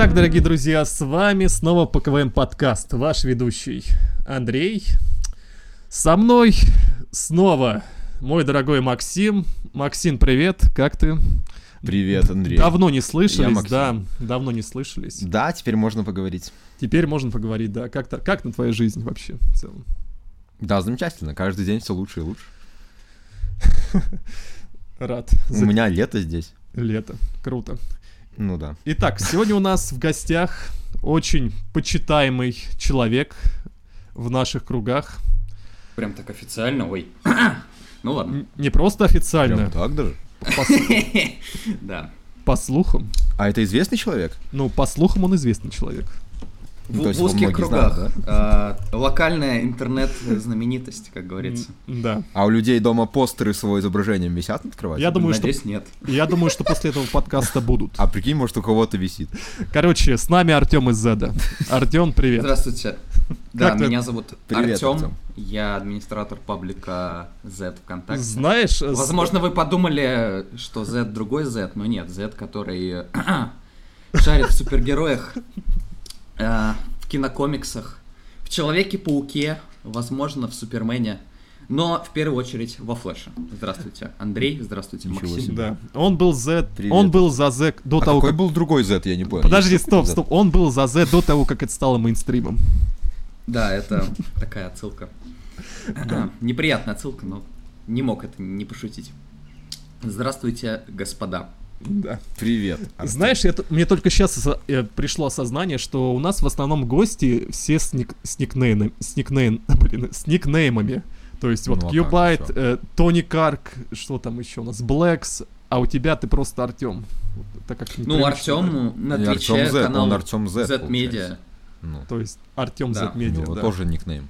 Итак, дорогие друзья, с вами снова ПКВМ подкаст, ваш ведущий Андрей. Со мной снова мой дорогой Максим. Максим, привет, как ты? Привет, Андрей. Давно не слышались, да, давно не слышались. Да, теперь можно поговорить. Теперь можно поговорить, да. Как, -то, как на твоя жизнь вообще в целом? Да, замечательно. Каждый день все лучше и лучше. Рад. У меня лето здесь. Лето. Круто. Ну да. Итак, сегодня у нас в гостях очень почитаемый человек в наших кругах. Прям так официально, ой. ну ладно. Не просто официально. Прям так даже? Да. По слухам. А это известный человек? Ну, по слухам он известный человек. В, в узких кругах. Знают, да? а, локальная интернет-знаменитость, как говорится. Да. А у людей дома постеры с его изображением висят над кроватью? Я думаю, Надеюсь, что... нет. Я думаю, что после этого подкаста будут. А прикинь, может, у кого-то висит. Короче, с нами Артем из Зеда. Артем, привет. Здравствуйте. Да, меня зовут Артем. Я администратор паблика Z ВКонтакте. Знаешь... Возможно, вы подумали, что Z другой Z, но нет, Z, который шарит в супергероях э, в кинокомиксах, в Человеке-пауке, возможно, в Супермене, но в первую очередь во Флэше. Здравствуйте, Андрей, здравствуйте, Ничего Максим. Себе. Да, он был Z, Привет. он был за Z до а того, какой как... был другой Z, я не понял. Подожди, стоп, стоп, он был за Z до того, как это стало мейнстримом. Да, это такая отсылка. Неприятная отсылка, но не мог это не пошутить. Здравствуйте, господа. Да. Привет. Артем. Знаешь, я, мне только сейчас э, пришло осознание, что у нас в основном гости все с, ник, с, никнейм, с, никнейм, блин, с никнеймами. То есть вот ну, Кьюбайт, э, Тони Карк, что там еще у нас, Blacks, а у тебя ты просто Артем. Так как ну, Артем на Твиче канал он Артем Z, Z Media. Ну. То есть Артем да. Z Media, да. тоже никнейм.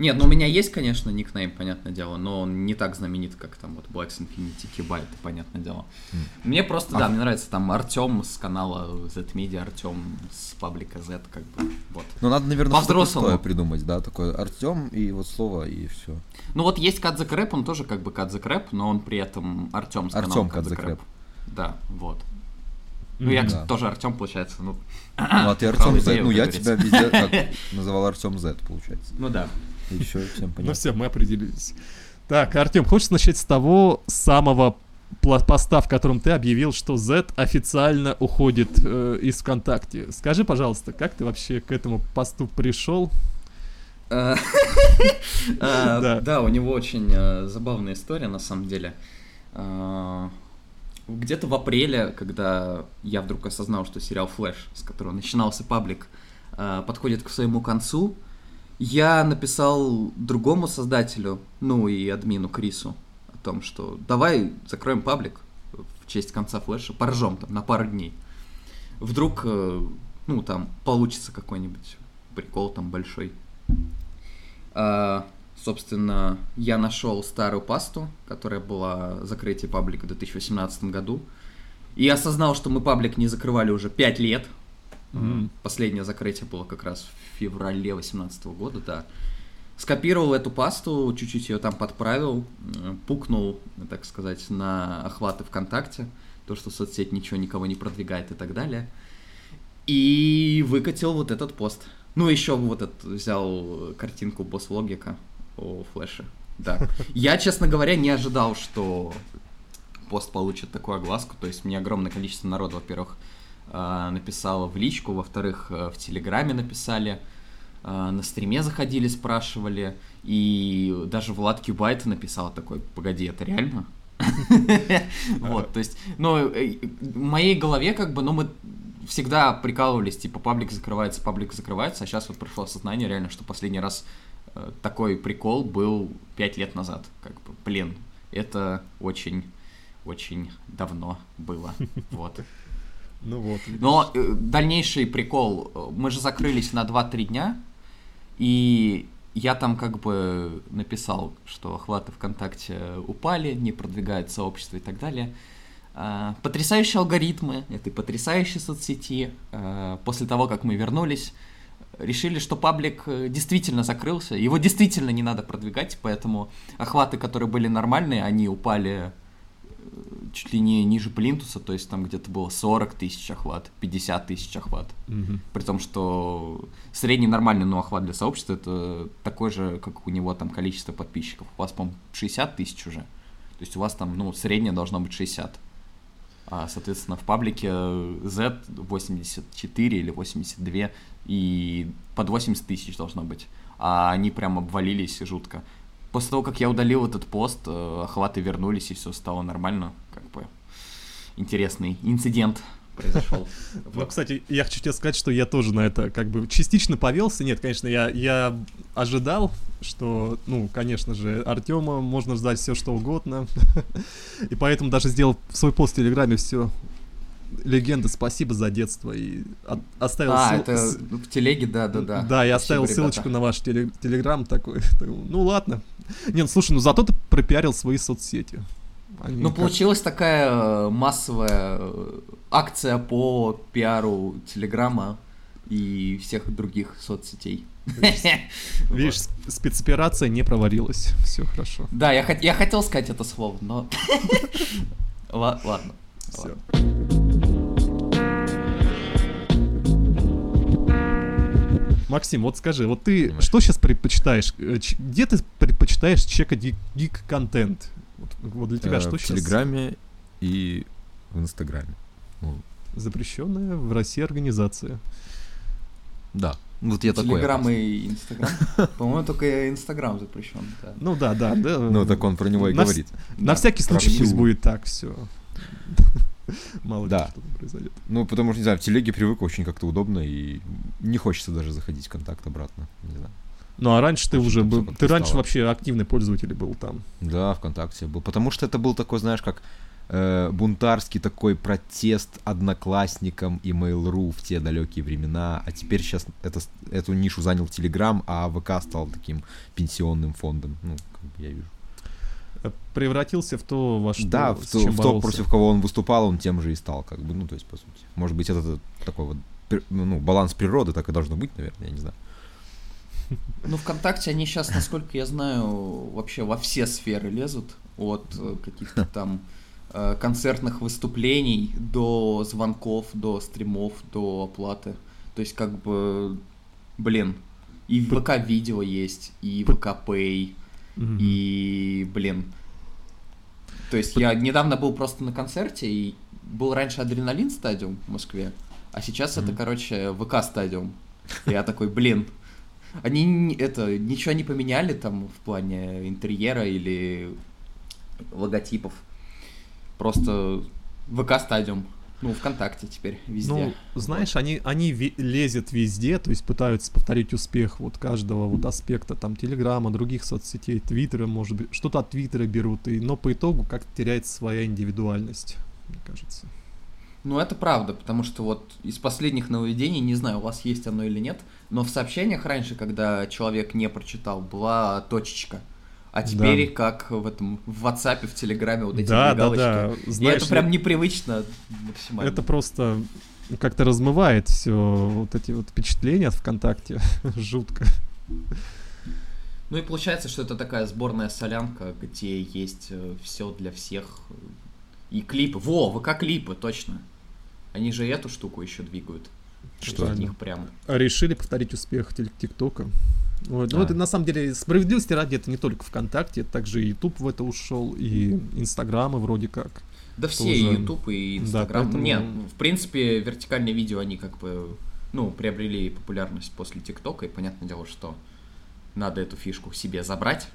Нет, ну у меня есть, конечно, никнейм, понятное дело, но он не так знаменит, как там вот Blacks Infinity, Keybyte, понятное дело. Mm. Мне просто, а. да, мне нравится там Артем с канала Z-Media, Артем с паблика Z, как бы, вот. Ну надо, наверное, что-то придумать, да, такое Артем и вот слово, и все. Ну вот есть Кадзек Рэп, он тоже как бы Кадзек Рэп, но он при этом Артем с Артем Кадзек Рэп. Да, вот. Ну, я, да. тоже Артем, получается, ну... Ну, а ты Артем Z, ну, я тебя везде называл Артем Z, получается. Ну, да. Еще всем понятно. Ну все, мы определились. Так, Артем, хочешь начать с того самого поста, в котором ты объявил, что Z официально уходит э, из ВКонтакте. Скажи, пожалуйста, как ты вообще к этому посту пришел? А, а, да, у него очень э, забавная история, на самом деле. Где-то в апреле, когда я вдруг осознал, что сериал «Флэш», с которого начинался паблик, э, подходит к своему концу, я написал другому создателю, ну и админу Крису, о том, что давай закроем паблик в честь конца флеша, поржем там на пару дней. Вдруг, э, ну там, получится какой-нибудь прикол там большой. А, собственно, я нашел старую пасту, которая была закрытие паблика в 2018 году. И осознал, что мы паблик не закрывали уже 5 лет, Mm-hmm. Последнее закрытие было как раз в феврале 2018 года, да. Скопировал эту пасту, чуть-чуть ее там подправил, э, пукнул, так сказать, на охваты ВКонтакте, то, что соцсеть ничего никого не продвигает и так далее. И выкатил вот этот пост. Ну, еще вот этот взял картинку босс-логика о флеше. Да. Я, честно говоря, не ожидал, что пост получит такую огласку. То есть мне огромное количество народа, во-первых, написала в личку, во-вторых, э, в Телеграме написали, э, на стриме заходили, спрашивали, и даже Влад Кюбайт написал такой, погоди, это реально? Вот, то есть, ну, э, в моей голове как бы, ну, мы всегда прикалывались, типа, паблик закрывается, паблик закрывается, а сейчас вот пришло осознание реально, что последний раз такой прикол был пять лет назад, как бы, блин, это очень, очень давно было, вот. Ну вот. Видишь. Но э, дальнейший прикол, мы же закрылись на 2-3 дня, и я там как бы написал, что охваты ВКонтакте упали, не продвигает сообщество и так далее. А, потрясающие алгоритмы этой потрясающей соцсети. А, после того, как мы вернулись, решили, что паблик э, действительно закрылся, его действительно не надо продвигать, поэтому охваты, которые были нормальные, они упали чуть ли не ниже плинтуса, то есть там где-то было 40 тысяч охват, 50 тысяч охват. Угу. При том, что средний нормальный ну, охват для сообщества это такой же, как у него там количество подписчиков. У вас, по-моему, 60 тысяч уже. То есть у вас там, ну, среднее должно быть 60. А, соответственно, в паблике Z 84 или 82 и под 80 тысяч должно быть. А они прям обвалились жутко. После того, как я удалил этот пост, э, охваты вернулись и все стало нормально. Как бы интересный инцидент произошел. Ну, кстати, я хочу тебе сказать, что я тоже на это как бы частично повелся. Нет, конечно, я, я ожидал, что, ну, конечно же, Артема можно ждать все что угодно. И поэтому даже сделал свой пост в Телеграме все легенда, спасибо за детство. И от, оставил А, ссыл... это в телеге, да, да, да. Да, я оставил спасибо, ссылочку ребята. на ваш теле... телеграм такой. Ну ладно. Нет, ну, слушай, ну зато ты пропиарил свои соцсети. Они ну, как... получилась такая э, массовая э, акция по пиару Телеграма и всех других соцсетей. Видишь, спецоперация не провалилась. Все хорошо. Да, я, я хотел сказать это слово, но... Ладно. Все. Максим, вот скажи, вот ты Понимаешь. что сейчас предпочитаешь? Э, где ты предпочитаешь чекать гик-контент? Вот, вот для тебя э, что в сейчас? В Телеграме и в Инстаграме. Ну. Запрещенная в России организация. Да. Вот я такой. Телеграм и Инстаграм. По-моему, только Инстаграм запрещен. Ну да, да, да. Ну так он про него и говорит. На всякий случай пусть будет так все. Мало да. ли что произойдет. Ну, потому что, не знаю, в телеге привык очень как-то удобно, и не хочется даже заходить в контакт обратно. Не знаю. Ну а раньше ты уже был. Ты раньше вообще активный пользователь был там. Да, ВКонтакте был. Потому что это был такой, знаешь, как э, бунтарский такой протест одноклассникам и Mail.ru в те далекие времена. А теперь сейчас это, эту нишу занял Телеграм, а ВК стал таким пенсионным фондом. Ну, как я вижу превратился в то, во что Да, в, то, в то, против кого он выступал, он тем же и стал, как бы, ну, то есть, по сути. Может быть, это такой вот, ну, баланс природы, так и должно быть, наверное, я не знаю. Ну, ВКонтакте они сейчас, насколько я знаю, вообще во все сферы лезут, от э, каких-то там э, концертных выступлений до звонков, до стримов, до оплаты. То есть, как бы, блин, и ВК-видео есть, и ВК-пей, и, блин, то есть я недавно был просто на концерте, и был раньше Адреналин стадиум в Москве, а сейчас это, короче, ВК стадиум. Я такой, блин, они это ничего не поменяли там в плане интерьера или логотипов. Просто ВК стадиум. Ну, ВКонтакте теперь, везде. Ну, знаешь, они, они ви- лезет везде, то есть пытаются повторить успех вот каждого вот аспекта, там, Телеграма, других соцсетей, Твиттера, может быть, что-то от Твиттера берут, и, но по итогу как теряется своя индивидуальность, мне кажется. Ну, это правда, потому что вот из последних нововведений, не знаю, у вас есть оно или нет, но в сообщениях раньше, когда человек не прочитал, была точечка. А теперь да. как в этом в WhatsApp, в Телеграме вот эти да, галочки. Да, да. Знаешь, И это прям непривычно максимально. Это просто как-то размывает все вот эти вот впечатления от ВКонтакте. Жутко. Ну и получается, что это такая сборная солянка, где есть э, все для всех. И клипы. Во, ВК-клипы, точно. Они же эту штуку еще двигают. Что? От них прям. Решили повторить успех ТикТока. Вот. Ну, это на самом деле справедливости ради это не только ВКонтакте, также и YouTube в это ушел, и Инстаграмы вроде как. Да все, и YouTube, и Инстаграм. Да, поэтому... Нет, в принципе, вертикальные видео, они как бы, ну, приобрели популярность после ТикТока, и понятное дело, что надо эту фишку себе забрать,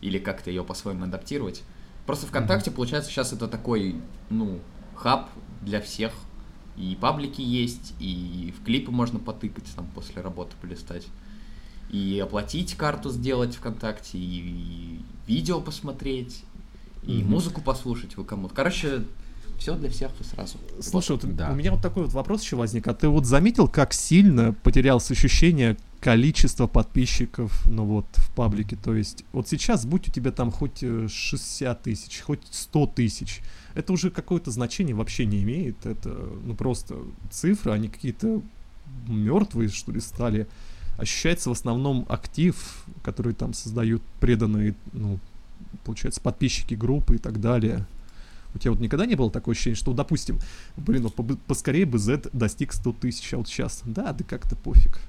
или как-то ее по-своему адаптировать. Просто ВКонтакте, mm-hmm. получается, сейчас это такой, ну, хаб для всех. И паблики есть, и в клипы можно потыкать, там, после работы полистать и оплатить карту сделать ВКонтакте, и, и видео посмотреть, и mm-hmm. музыку послушать вы кому-то. Короче, все для всех и сразу. Слушай, вот, да. у меня вот такой вот вопрос еще возник. А ты вот заметил, как сильно потерялось ощущение количества подписчиков, ну вот, в паблике? То есть, вот сейчас, будь у тебя там хоть 60 э, тысяч, хоть 100 тысяч, это уже какое-то значение вообще не имеет. Это, ну, просто цифры, они какие-то мертвые, что ли, стали ощущается в основном актив, который там создают преданные, ну, получается, подписчики группы и так далее. У тебя вот никогда не было такое ощущение, что, допустим, блин, ну поскорее бы Z достиг 100 тысяч, а вот сейчас, да, да как-то пофиг.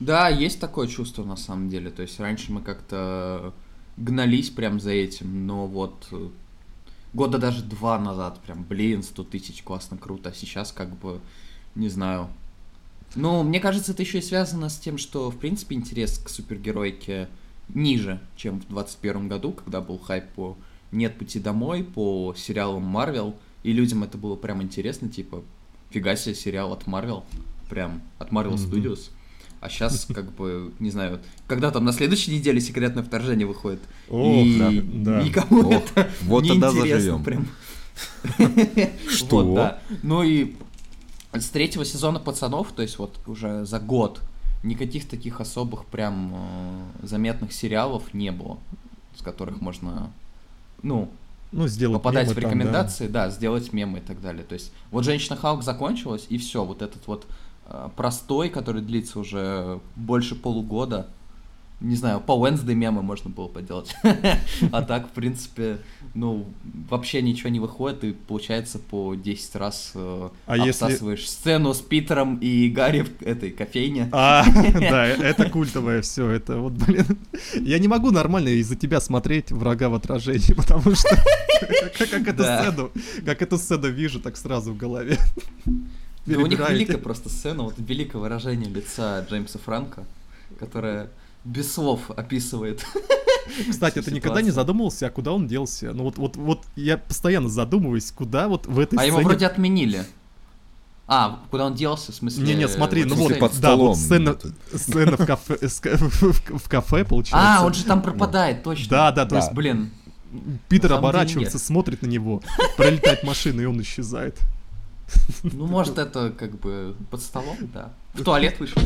Да, есть такое чувство на самом деле. То есть раньше мы как-то гнались прям за этим, но вот э, года даже два назад прям, блин, 100 тысяч, классно, круто. А сейчас как бы, не знаю. Ну, мне кажется, это еще и связано с тем, что, в принципе, интерес к супергеройке ниже, чем в 2021 году, когда был хайп по «Нет пути домой», по сериалам Марвел, и людям это было прям интересно, типа, фига себе, сериал от Марвел, прям от Marvel mm-hmm. Studios. А сейчас, как бы, не знаю, когда там на следующей неделе секретное вторжение выходит. Ох, и да, да. никому Ох, это вот не тогда интересно. Прям. Что? Вот, да. Ну и с третьего сезона пацанов, то есть вот уже за год, никаких таких особых прям э, заметных сериалов не было, с которых можно, ну, ну, сделать попадать в рекомендации, там, да. да, сделать мемы и так далее. То есть вот Женщина Халк закончилась, и все, вот этот вот Э, простой, который длится уже больше полугода. Не знаю, по Wednesday мемы можно было поделать. а так, в принципе, ну, вообще ничего не выходит, и получается по 10 раз э, а обсасываешь если... сцену с Питером и Гарри в этой кофейне. А, да, это культовое все, это вот, блин. Я не могу нормально из-за тебя смотреть «Врага в отражении», потому что как эту сцену, как эту сцену вижу, так сразу в голове. Да у них великая просто сцена, вот великое выражение лица Джеймса Франка, которое без слов описывает. Кстати, ты никогда не задумывался, а куда он делся? Ну вот, вот, вот я постоянно задумываюсь, куда вот в этой а сцене... А его вроде отменили. А, куда он делся, в смысле? Не, не, смотри, ну вот, под да, вот сцена, сцена в кафе, в кафе, получается. А, он же там пропадает, точно. Да, да, то есть, блин, Питер оборачивается, смотрит на него, пролетает машина, и он исчезает. Ну, может, это как бы под столом, да. В туалет вышел.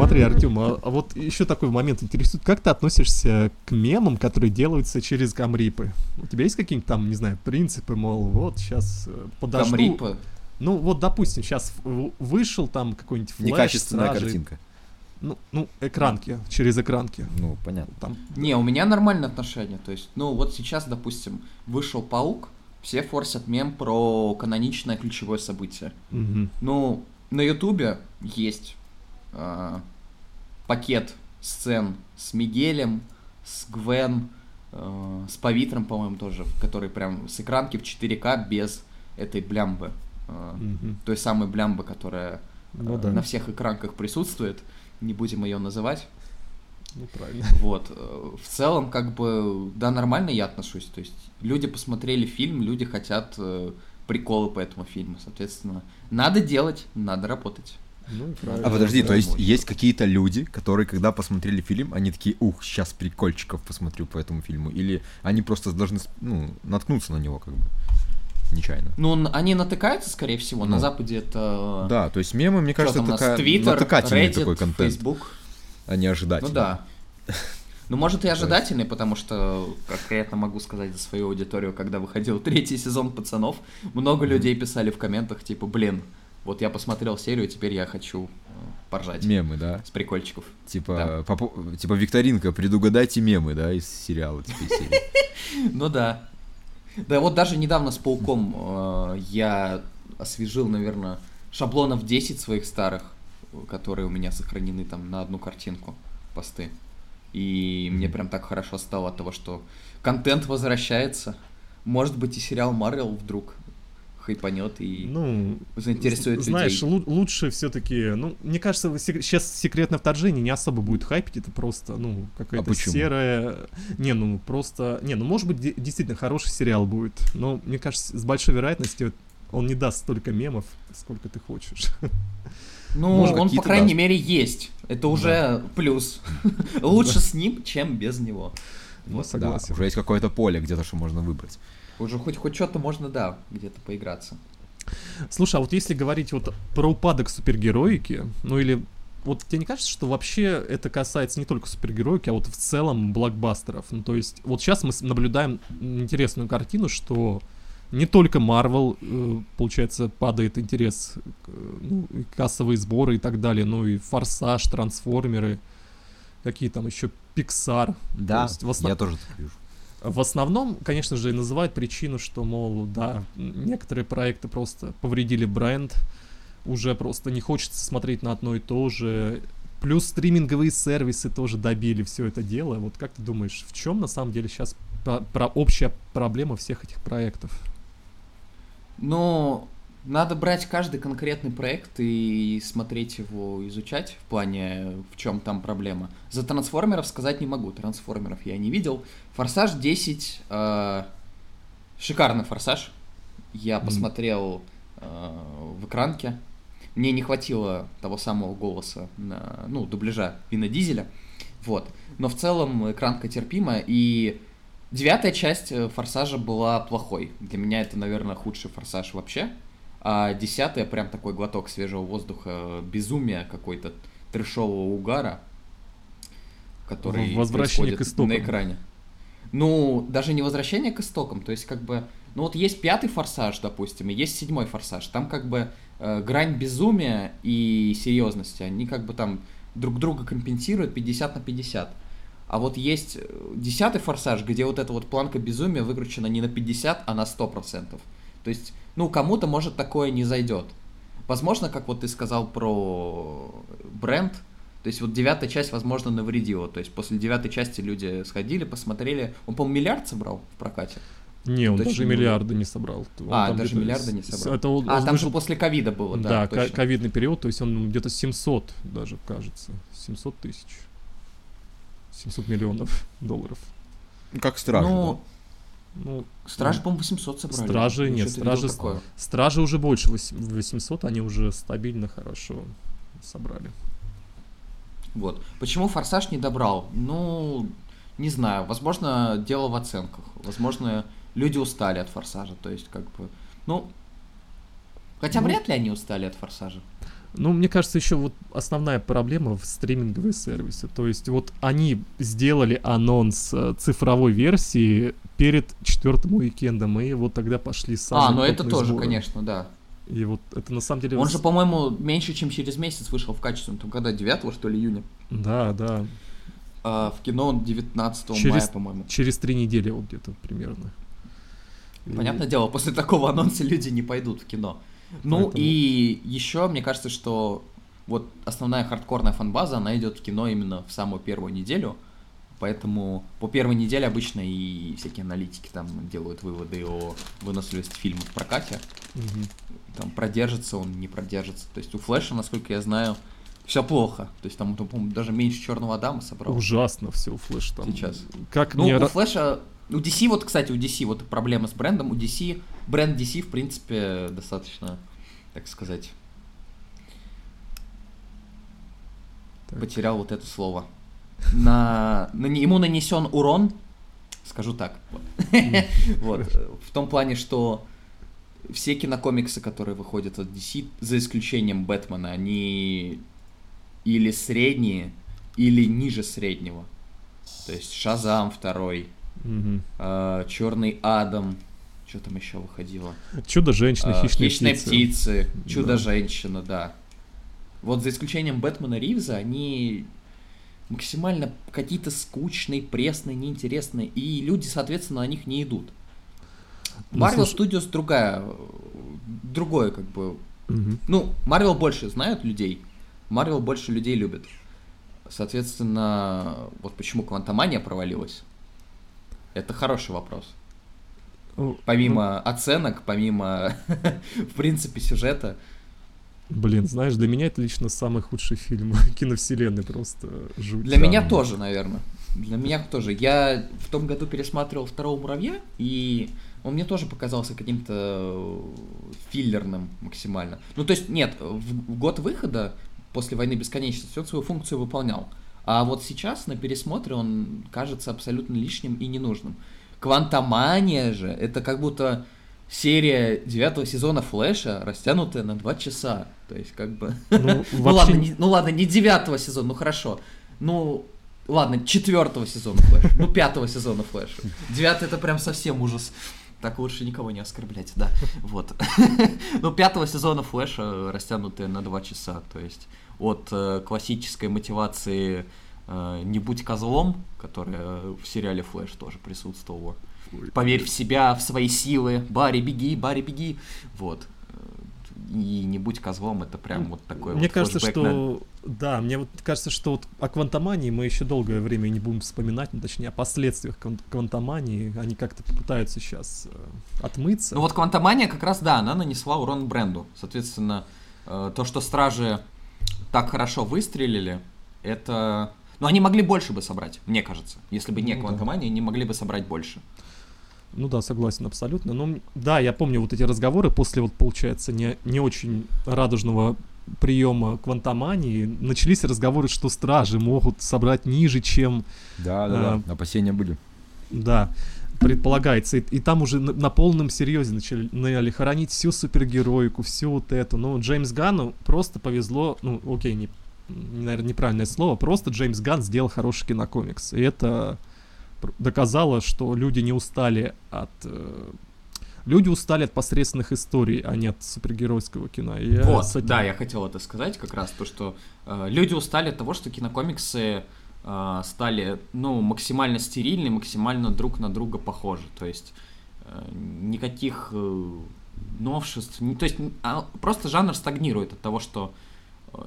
Смотри, Артем, а, а вот еще такой момент интересует. Как ты относишься к мемам, которые делаются через гамрипы? У тебя есть какие-нибудь там, не знаю, принципы, мол, вот сейчас э, подожду... Гамрипы? Ну, вот, допустим, сейчас вышел там какой-нибудь флеш Некачественная стражи. картинка. Ну, ну, экранки, через экранки. Ну, понятно. Там... Не, у меня нормальные отношения. То есть, ну, вот сейчас, допустим, вышел паук, все форсят мем про каноничное ключевое событие. Угу. Ну, на Ютубе есть э, пакет сцен с Мигелем, с Гвен, э, с Павитром, по-моему, тоже, который прям с экранки в 4К без этой блямбы. Э, угу. Той самой блямбы, которая ну, э, да. на всех экранках присутствует не будем ее называть. Ну, правильно. Вот. Э, в целом, как бы, да, нормально я отношусь. То есть люди посмотрели фильм, люди хотят э, приколы по этому фильму. Соответственно, надо делать, надо работать. Ну, а подожди, то есть есть какие-то люди, которые, когда посмотрели фильм, они такие, ух, сейчас прикольчиков посмотрю по этому фильму, или они просто должны, ну, наткнуться на него, как бы нечаянно. Ну, они натыкаются, скорее всего, ну, на Западе это... Да, то есть мемы, мне кажется, это такая Twitter, натыкательный Reddit, такой контент. Facebook. А не ожидательный. Ну да. Ну, может, и ожидательный, потому что, как я это могу сказать за свою аудиторию, когда выходил третий сезон «Пацанов», много людей писали в комментах, типа, блин, вот я посмотрел серию, теперь я хочу э, поржать. Мемы, да? С прикольчиков. Типа, да. попо... типа викторинка, предугадайте мемы, да, из сериала, типа, серии. Ну да. Да вот даже недавно с Пауком э, я освежил, наверное, шаблонов 10 своих старых, которые у меня сохранены там на одну картинку, посты. И мне прям так хорошо стало от того, что контент возвращается. Может быть и сериал Марвел вдруг хайпанет и ну, заинтересует знаешь, людей. Знаешь, лучше все-таки, ну, мне кажется, сейчас секретное вторжение не особо будет хайпить, это просто, ну, какая-то а серая... Не, ну, просто... Не, ну, может быть, действительно хороший сериал будет, но, мне кажется, с большой вероятностью он не даст столько мемов, сколько ты хочешь. Ну, Может, он, по крайней даст. мере, есть. Это уже да. плюс. Лучше с ним, чем без него. Ну, согласен. Да, уже есть какое-то поле где-то, что можно выбрать. Уже хоть, хоть что-то можно, да, где-то поиграться. Слушай, а вот если говорить вот про упадок супергероики, ну или вот тебе не кажется, что вообще это касается не только супергероики, а вот в целом блокбастеров? Ну, то есть, вот сейчас мы наблюдаем интересную картину, что не только Marvel, э, получается, падает интерес, ну, кассовые сборы и так далее, ну и Форсаж, Трансформеры, какие там еще Pixar. Да, есть, основ... я тоже так вижу. В основном, конечно же, и называют причину, что, мол, да, некоторые проекты просто повредили бренд, уже просто не хочется смотреть на одно и то же. Плюс стриминговые сервисы тоже добили все это дело. Вот как ты думаешь, в чем на самом деле сейчас про, про общая проблема всех этих проектов? Ну, надо брать каждый конкретный проект и смотреть его, изучать в плане, в чем там проблема. За трансформеров сказать не могу, трансформеров я не видел. Форсаж 10, э, шикарный форсаж. Я посмотрел э, в экранке, мне не хватило того самого голоса, на, ну, дубляжа Вина Дизеля, вот. Но в целом экранка терпима, и девятая часть э, Форсажа была плохой. Для меня это, наверное, худший Форсаж вообще. А десятая прям такой глоток свежего воздуха, безумия какой-то, трешового угара, который Возвращение к истокам. на экране. Ну, даже не возвращение к истокам, то есть как бы ну вот есть пятый форсаж, допустим, и есть седьмой форсаж. Там как бы э, грань безумия и серьезности, они как бы там друг друга компенсируют 50 на 50. А вот есть э, десятый форсаж, где вот эта вот планка безумия выкручена не на 50, а на 100%. То есть, ну, кому-то, может, такое не зайдет. Возможно, как вот ты сказал про бренд, то есть вот девятая часть, возможно, навредила. То есть после девятой части люди сходили, посмотрели. Он, по-моему, миллиард собрал в прокате. Не, он точно даже миллиарды не собрал. Он а, даже миллиарды не собрал. Это он, а, он там вышел... же после ковида было, да. Да, ковидный период, то есть он где-то 700 даже, кажется. 700 тысяч. 700 миллионов долларов. Как стражи, ну, да? Ну, Стражи, ну, по-моему, 800 собрали. Стражи, нет, стражи, стражи уже больше 800, они уже стабильно хорошо собрали. Вот. Почему Форсаж не добрал? Ну, не знаю. Возможно, дело в оценках. Возможно, люди устали от форсажа. То есть, как бы, ну, хотя ну, вряд ли они устали от форсажа. Ну, мне кажется, еще вот основная проблема в стриминговые сервисы. То есть вот они сделали анонс э, цифровой версии перед четвертым уикендом, и вот тогда пошли самые А, ну это тоже, сборы. конечно, да. И вот это на самом деле... Он же, по-моему, меньше, чем через месяц вышел в качестве, там когда, 9 что ли, июня? Да, да. А в кино он 19 через, мая, по-моему. Через три недели вот где-то примерно. Понятное и... дело, после такого анонса люди не пойдут в кино. Ну Поэтому... и еще мне кажется, что вот основная хардкорная фанбаза, она идет в кино именно в самую первую неделю. Поэтому по первой неделе обычно и всякие аналитики там делают выводы о выносливости фильма в прокате. Угу. Там продержится он, не продержится. То есть у Флэша, насколько я знаю, все плохо. То есть там, по-моему, даже меньше Черного Адама собрал. Ужасно все у Флэша там. Сейчас. Как ну, мне... у Флэша... У DC, вот, кстати, у DC вот проблема с брендом. У DC, бренд DC, в принципе, достаточно, так сказать, так. потерял вот это слово. На, на ему нанесен урон, скажу так. Вот. В том плане, что все кинокомиксы, которые выходят от DC, за исключением Бэтмена, они или средние, или ниже среднего. То есть Шазам второй, э, Черный Адам, что там еще выходило? Чудо-женщина, э, хищные, хищные птицы. птицы Чудо-женщина, да. да. Вот за исключением Бэтмена Ривза, они максимально какие-то скучные, пресные, неинтересные, и люди, соответственно, на них не идут. Ну, Marvel Studios другая, другое как бы. Угу. Ну, Marvel больше знают людей, Марвел больше людей любит. Соответственно, вот почему Квантомания провалилась. Это хороший вопрос. Помимо ну, оценок, помимо, в принципе, сюжета. Блин, знаешь, для меня это лично самый худший фильм киновселенной, просто жуть. Для меня тоже, наверное. Для меня тоже. Я в том году пересматривал «Второго муравья», и он мне тоже показался каким-то филлерным максимально. Ну, то есть, нет, в год выхода после войны бесконечности, он свою функцию выполнял. А вот сейчас на пересмотре он кажется абсолютно лишним и ненужным. Квантомания же, это как будто серия девятого сезона Флэша, растянутая на два часа. То есть, как бы... Ну, ну ладно, не, ну ладно, не девятого сезона, ну хорошо. Ну, ладно, четвертого сезона Флэша. Ну, пятого сезона Флэша. Девятый это прям совсем ужас. Так лучше никого не оскорблять, да. Вот. Ну, пятого сезона Флэша растянутые на два часа. То есть от э, классической мотивации э, «Не будь козлом», которая в сериале «Флэш» тоже присутствовала. «Поверь в себя, в свои силы», «Барри, беги, Барри, беги». Вот и не будь козлом, это прям вот такой Мне вот кажется, что... на... Да, мне вот кажется, что вот о квантомании мы еще долгое время не будем вспоминать, ну, точнее, о последствиях квантомании. Они как-то пытаются сейчас э, отмыться. Ну вот квантомания как раз, да, она нанесла урон бренду. Соответственно, э, то, что Стражи так хорошо выстрелили, это... Ну, они могли больше бы собрать, мне кажется. Если бы не ну, квантомания, да. они могли бы собрать больше. Ну да, согласен абсолютно. Но да, я помню вот эти разговоры после вот, получается, не, не очень радужного приема квантомании начались разговоры, что стражи могут собрать ниже, чем... Да, да, э, да, опасения были. Да, предполагается. И, и там уже на, на полном серьезе начали, начали хоронить всю супергероику, всю вот эту. Но Джеймс Ганну просто повезло, ну окей, не, наверное, неправильное слово, просто Джеймс Ганн сделал хороший кинокомикс. И это доказала, что люди не устали от... Э, люди устали от посредственных историй, а не от супергеройского кино. Я вот, этим... да, я хотел это сказать как раз, то, что э, люди устали от того, что кинокомиксы э, стали, ну, максимально стерильны, максимально друг на друга похожи. То есть э, никаких э, новшеств, не, то есть а, просто жанр стагнирует от того, что э,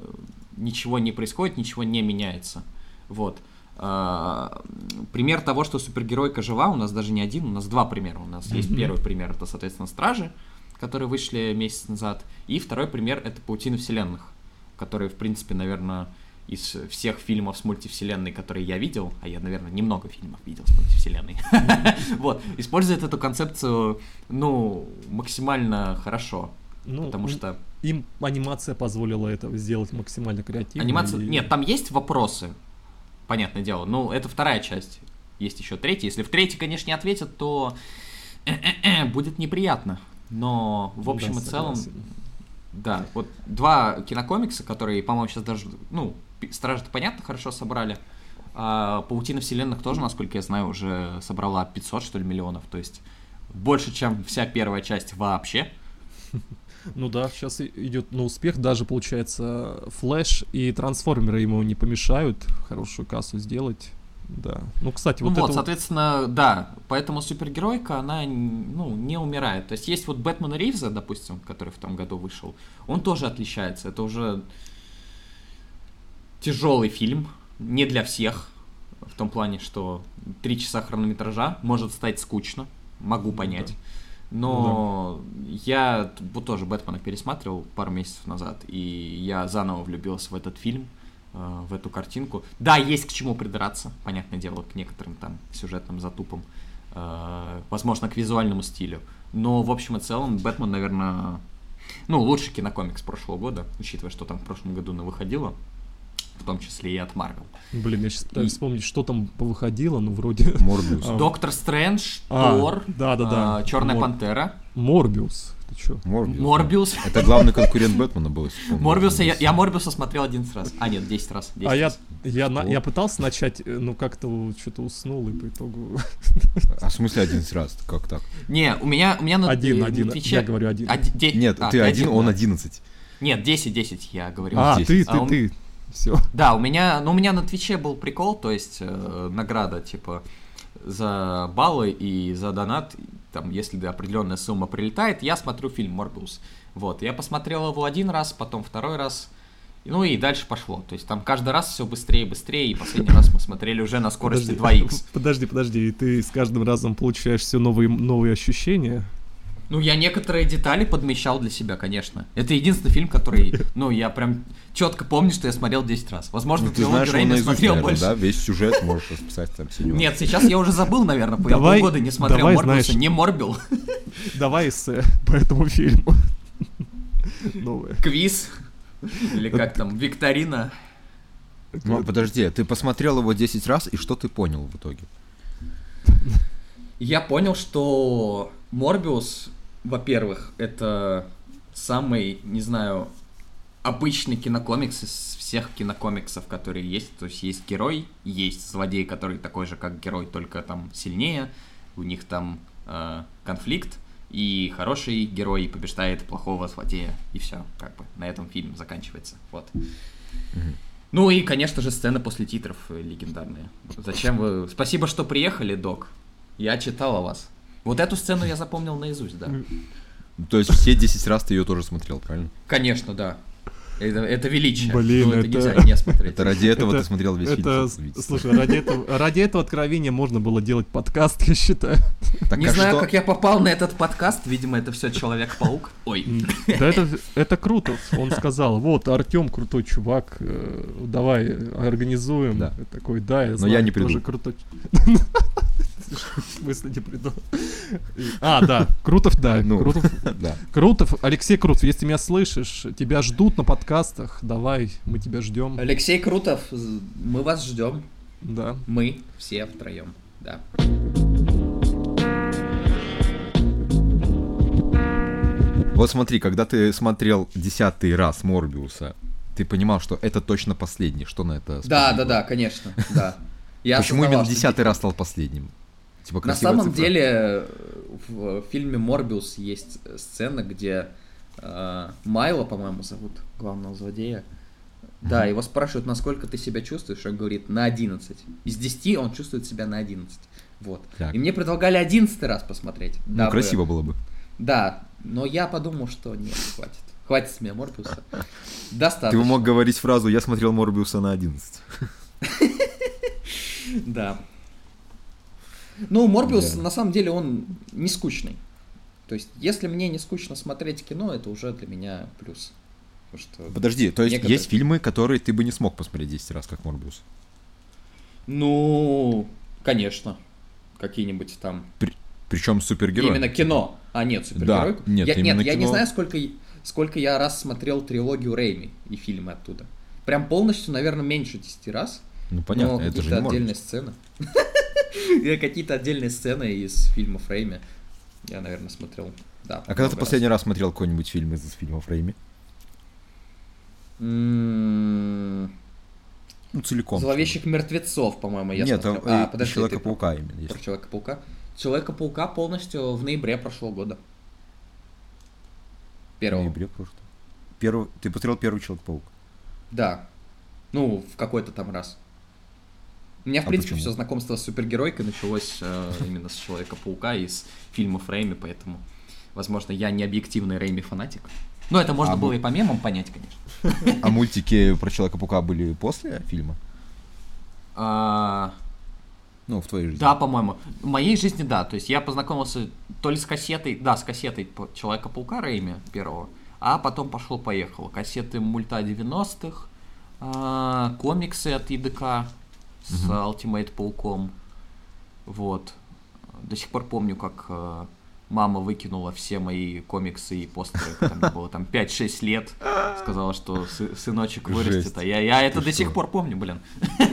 ничего не происходит, ничего не меняется. Вот. А, пример того, что супергеройка жива, у нас даже не один, у нас два примера. У нас mm-hmm. есть первый пример, это, соответственно, Стражи, которые вышли месяц назад, и второй пример это Паутина Вселенных, которые, в принципе, наверное, из всех фильмов с мультивселенной, которые я видел, а я, наверное, немного фильмов видел с мультивселенной, вот, использует эту концепцию, ну, максимально хорошо, ну, потому что... Им анимация позволила это сделать максимально креативно. Анимация... Нет, там есть вопросы, понятное дело. Ну, это вторая часть. Есть еще третья. Если в третьей, конечно, не ответят, то будет неприятно. Но в общем да, и целом, да, вот два кинокомикса, которые, по-моему, сейчас даже, ну, Стражи-то понятно, хорошо собрали. А Паутина Вселенных тоже, насколько я знаю, уже собрала 500, что ли, миллионов. То есть больше, чем вся первая часть вообще. Ну да, сейчас идет на успех, даже получается Флэш и Трансформеры ему не помешают хорошую кассу сделать. Да. Ну, кстати, вот ну вот, это... соответственно, да, поэтому супергеройка, она, ну, не умирает. То есть есть вот Бэтмен Ривза, допустим, который в том году вышел, он тоже отличается. Это уже тяжелый фильм, не для всех, в том плане, что три часа хронометража может стать скучно, могу ну понять. Да. Но да. я вот тоже Бэтмена пересматривал пару месяцев назад, и я заново влюбился в этот фильм, э, в эту картинку. Да, есть к чему придраться, понятное дело, к некоторым там сюжетным затупам, э, возможно, к визуальному стилю. Но в общем и целом Бэтмен, наверное, ну, лучший кинокомикс прошлого года, учитывая, что там в прошлом году на выходило в том числе и от Марвел. Блин, я сейчас пытаюсь и... вспомнить, что там выходило, ну вроде... Морбиус. Доктор Стрэндж, а, Тор, да, да, да. А, Черная Мор... Пантера. Морбиус. Ты чё? Морбиус. Морбиус. Это главный конкурент Бэтмена был. Морбиуса, я, я Морбиуса смотрел 11 раз. А, нет, 10 раз. 10 а раз. я, я, на, я пытался начать, э, ну как-то что-то уснул, и по итогу... А в смысле 11 раз? Как так? Не, у меня, у меня на Один, один, Твиче... я говорю один. Од... Де... Нет, а, ты один, он 11. Нет, 10, 10 я говорю. А, 10. ты, ты, а ты. Все. Да, у меня, ну, у меня на Твиче был прикол, то есть э, награда, типа, за баллы и за донат, там, если определенная сумма прилетает, я смотрю фильм «Морбиус». Вот, я посмотрел его один раз, потом второй раз, ну и дальше пошло. То есть там каждый раз все быстрее и быстрее, и последний раз мы смотрели уже на скорости подожди, 2х. Подожди, подожди, и ты с каждым разом получаешь все новые, новые ощущения? Ну, я некоторые детали подмечал для себя, конечно. Это единственный фильм, который, ну, я прям четко помню, что я смотрел 10 раз. Возможно, ну, ты знаешь, он наизусть, смотрел наверное, больше. да? Весь сюжет можешь расписать там синюю. Нет, сейчас я уже забыл, наверное, я давай, полгода не смотрел давай, Морбиуса, знаешь, не морбил. Давай эссе по этому фильму. Новое. Квиз. Или как там, викторина. Ну, подожди, ты посмотрел его 10 раз, и что ты понял в итоге? Я понял, что Морбиус, во-первых, это самый, не знаю, обычный кинокомикс из всех кинокомиксов, которые есть. То есть есть герой, есть злодей, который такой же, как герой, только там сильнее. У них там э, конфликт, и хороший герой побеждает плохого злодея. И все, как бы на этом фильм заканчивается. Вот. Ну и, конечно же, сцены после титров легендарные. Зачем вы... Спасибо, что приехали, док. Я читал о вас. Вот эту сцену я запомнил наизусть, да. То есть все 10 раз ты ее тоже смотрел, правильно? Конечно, да. Это, это величие. Блин, ну, это, это... нельзя не смотреть. Это ради этого это, ты смотрел весь это, фильм. Слушай, ради этого, ради этого откровения можно было делать подкаст, я считаю. Так, не а знаю, что? как я попал на этот подкаст. Видимо, это все Человек-паук. Ой. Да это, это круто. Он сказал, вот, Артем крутой чувак, э, давай организуем. Да. Такой, да, я Но знаю, я не приду. тоже крутой. В смысле не приду? А, да, Крутов, да, Ну, Крутов, да. Крутов, Алексей Крутов, если ты меня слышишь, тебя ждут на подкастах, давай, мы тебя ждем. Алексей Крутов, мы вас ждем. Да. Мы все втроем, да. Вот смотри, когда ты смотрел десятый раз Морбиуса, ты понимал, что это точно последний. Что на это Да, да, да, конечно, да. Я Почему именно десятый раз стал последним? Типа На самом цифра. деле в фильме Морбиус есть сцена, где э, Майло, по-моему, зовут главного злодея. Да, его спрашивают, насколько ты себя чувствуешь, он говорит, на 11. Из 10 он чувствует себя на 11. Вот. Так. И мне предлагали 11 раз посмотреть. Ну, дабы- красиво было бы. Да, но я подумал, что нет, хватит. Хватит с меня Морбиуса. Достаточно. Ты бы мог говорить фразу «Я смотрел Морбиуса на 11». Да. Ну, Морбиус, Да. на самом деле, он не скучный. То есть, если мне не скучно смотреть кино, это уже для меня плюс. Что, Подожди, то есть Некоторые- есть фильмы, которые ты бы не смог посмотреть 10 раз, как Морбиус? ну, конечно, какие-нибудь там... Причем супергерой. Именно кино. А, нет, супергерой. Да, нет, я, нет, я не кино. знаю, сколько, сколько я раз смотрел трилогию Рейми и фильмы оттуда. Прям полностью, наверное, меньше 10 раз. Ну понятно, но это же не отдельные Морбиус. сцены. Я какие-то отдельные сцены из фильмов Рейми. Я, наверное, смотрел. Да. А когда ты последний раз смотрел какой-нибудь фильм из фильмов Рейми? М, Ну, целиком. Зловещих мертвецов, по-моему, я Нет, смотрел. там А, и подожди, ты Человека-паука именно есть. про Человека-паука. Человека-паука полностью в ноябре прошлого года. В Первого. ноябре прошлого. Первый, ты посмотрел первый Человек-паук? Да. Ну, в какой-то там раз. У меня, в А принципе, почему? все знакомство с супергеройкой началось э, именно с Человека-паука из фильмов Рэйми, поэтому, возможно, я не объективный Рэйми фанатик. Но это можно А было мы- и по мемам понять, конечно. А мультики про Человека-паука были после фильма? А, Ну, в твоей жизни. Да, по-моему. В моей жизни, да. То есть я познакомился то ли с кассетой, да, с кассетой Человека-паука Рэйми первого, а потом пошло-поехало. Кассеты мульта 90-х, а, комиксы от ИДК с Ultimate Пауком. Вот. До сих пор помню, как э, мама выкинула все мои комиксы и постеры, когда мне было там 5-6 лет. Сказала, что сы- сыночек вырастет. Жесть. А я, я это Ты до сих что? пор помню, блин.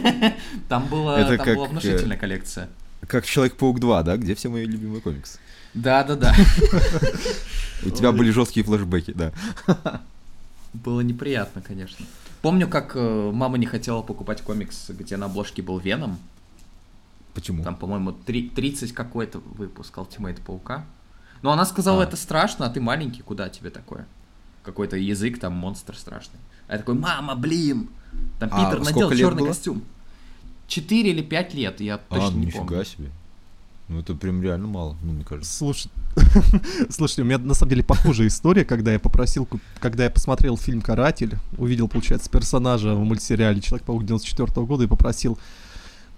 Там, было, Это там как, была э, внушительная коллекция. Как Человек-паук 2, да? Где все мои любимые комиксы? Да, да, да. У тебя были жесткие флешбеки, да. Было неприятно, конечно. Помню, как э, мама не хотела покупать комикс, где на обложке был Веном. Почему? Там, по-моему, три- 30 какой-то выпуск Ultimate Паука. Но она сказала, А. это страшно, а ты маленький, куда тебе такое? Какой-то язык, там монстр страшный. А я такой, мама, блин! Там А Питер надел черный было? костюм. Четыре или пять лет, я точно а, не нифига помню. себе. Ну это прям реально мало, ну мне кажется. Слушай, слушайте, у меня на самом деле похожая история, когда я попросил, когда я посмотрел фильм «Каратель», увидел, получается, персонажа в мультсериале «Человек-паук» 94 года и попросил,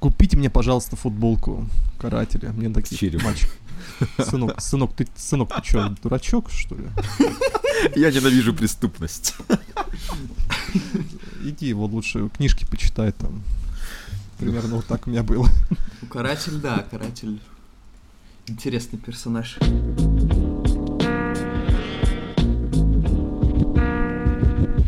купите мне, пожалуйста, футболку «Карателя». Мне такие, черепом. мальчик, сынок, сынок, ты, сынок, ты что, дурачок, что ли? Я ненавижу преступность. Иди вот лучше книжки почитай там. Примерно вот так у меня было. Ну, Каратель, да, Каратель. Интересный персонаж.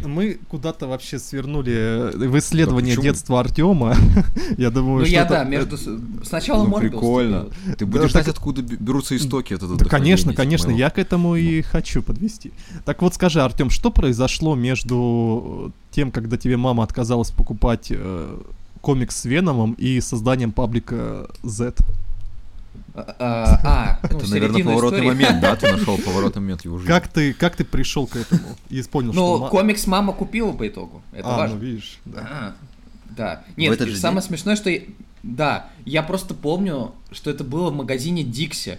Мы куда-то вообще свернули в исследование детства Артема. Я думаю, Ну что я, это- да, между... Сначала Ну Морбиус. прикольно. Ты будешь так- знать, откуда б- берутся истоки от этого Да, конечно, конечно, я к этому и хочу подвести. Так вот, скажи, Артем, что произошло между тем, когда тебе мама отказалась покупать э, комикс с Веномом и созданием паблика Z? А, а, ну, Это, наверное, поворотный момент, да? Ты нашел поворотный момент его жизни. Как ты, как ты пришел к этому и понял, ну, что... Ну, комикс мама купила по итогу. Это а, важно. ну видишь, да. А, да. Нет, самое смешное, что... Да, я просто помню, что это было в магазине Дикси.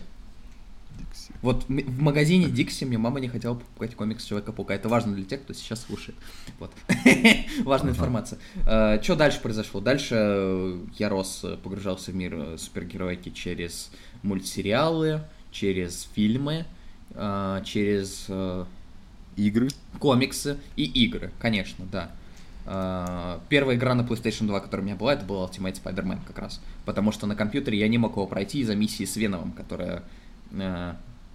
Вот в магазине Дикси мне мама не хотела покупать комикс Человека-паука. Это важно для тех, кто сейчас слушает. Вот. Важная информация. А, что дальше произошло? Дальше э, я рос, э, погружался в мир э, супергероики через мультсериалы, через фильмы, через... Игры? Комиксы и игры, конечно, да. Первая игра на PlayStation 2, которая у меня была, это был Ultimate Spider-Man как раз. Потому что на компьютере я не мог его пройти из-за миссии с Веновым, которая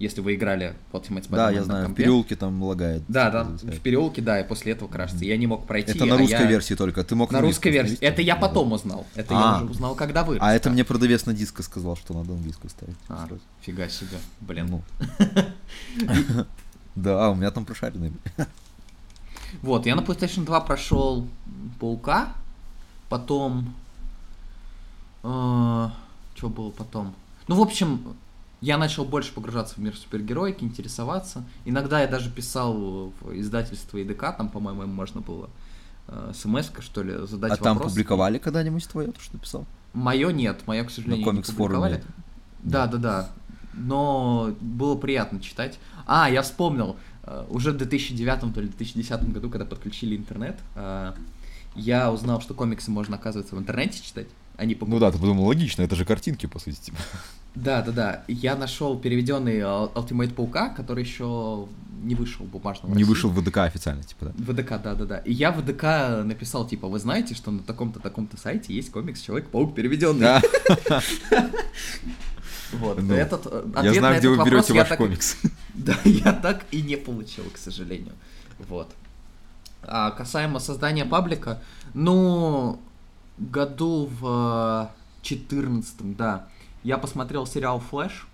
если вы играли в Ultimate Spider-Man Да, я знаю, в переулке там лагает. Да, да, в переулке, да, и после этого крашится. Я не мог пройти. Это на русской я... версии только, ты мог на русской версии. Это я потом узнал. Это а. я уже узнал, когда вы. А это мне продавец на диско сказал, что надо английскую ставить. А, фига себе, блин. Ну. Да, у меня там прошаренные. Вот, я на PlayStation 2 прошел Паука, потом... Э, что было потом? Ну, в общем, я начал больше погружаться в мир супергероики, интересоваться. Иногда я даже писал в издательство ИДК, там, по-моему, можно было э, смс что ли, задать А вопрос. там публиковали когда-нибудь твое, то, что писал? Мое нет, мое, к сожалению, На не публиковали. Да, да, да. Но было приятно читать. А, я вспомнил, э, уже в 2009 то ли 2010 году, когда подключили интернет, э, я узнал, что комиксы можно, оказывается, в интернете читать. Они ну да, ты подумал, логично, это же картинки, по сути. Типа. Да, да, да. Я нашел переведенный Ultimate Паука, который еще не вышел в бумажном Не вышел в ВДК официально, типа, да? ВДК, да, да, да. И я в ВДК написал, типа, вы знаете, что на таком-то, таком-то сайте есть комикс Человек-паук переведенный. Да. Вот, ну, этот э, Я знаю, где вы берете ваш комикс. Да, я так и не получил, к сожалению. Вот. А касаемо создания паблика, ну, году в 14 да, я посмотрел сериал «Флэш»,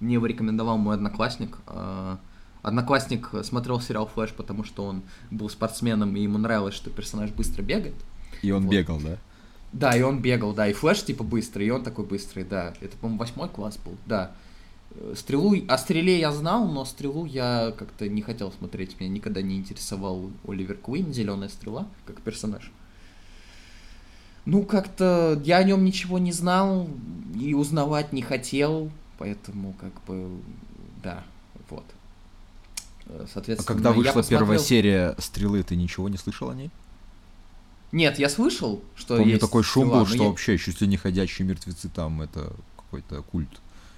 мне его рекомендовал мой одноклассник. А, одноклассник смотрел сериал «Флэш», потому что он был спортсменом, и ему нравилось, что персонаж быстро бегает. И он вот. бегал, да? Да, и он бегал, да, и Флэш типа быстрый, и он такой быстрый, да. Это, по-моему, восьмой класс был, да. Стрелу, о стреле я знал, но стрелу я как-то не хотел смотреть. Меня никогда не интересовал Оливер Куин, зеленая стрела, как персонаж. Ну, как-то я о нем ничего не знал и узнавать не хотел, поэтому как бы, да, вот. Э, соответственно, а когда вышла посмотрел... первая серия «Стрелы», ты ничего не слышал о ней? Нет, я слышал, что Помню, есть такой шум был, что я... вообще чуть ли не ходячие мертвецы там, это какой-то культ.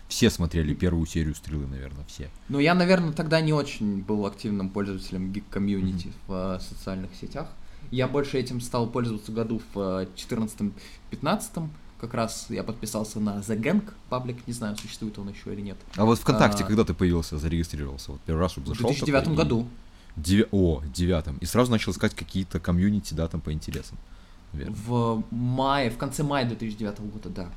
Все смотрели первую серию «Стрелы», наверное, все. Ну, я, наверное, тогда не очень был активным пользователем гик-комьюнити mm-hmm. в э, социальных сетях. Я больше этим стал пользоваться году в 14-15, э, как раз я подписался на The Gang паблик, не знаю, существует он еще или нет. А вот ВКонтакте, а, когда ты появился, зарегистрировался? Вот первый раз вот зашел. В 2009 такой, году. И... Девя... О, девятом. И сразу начал искать какие-то комьюнити, да, там по интересам. Верно. В мае, в конце мая 2009 года, да.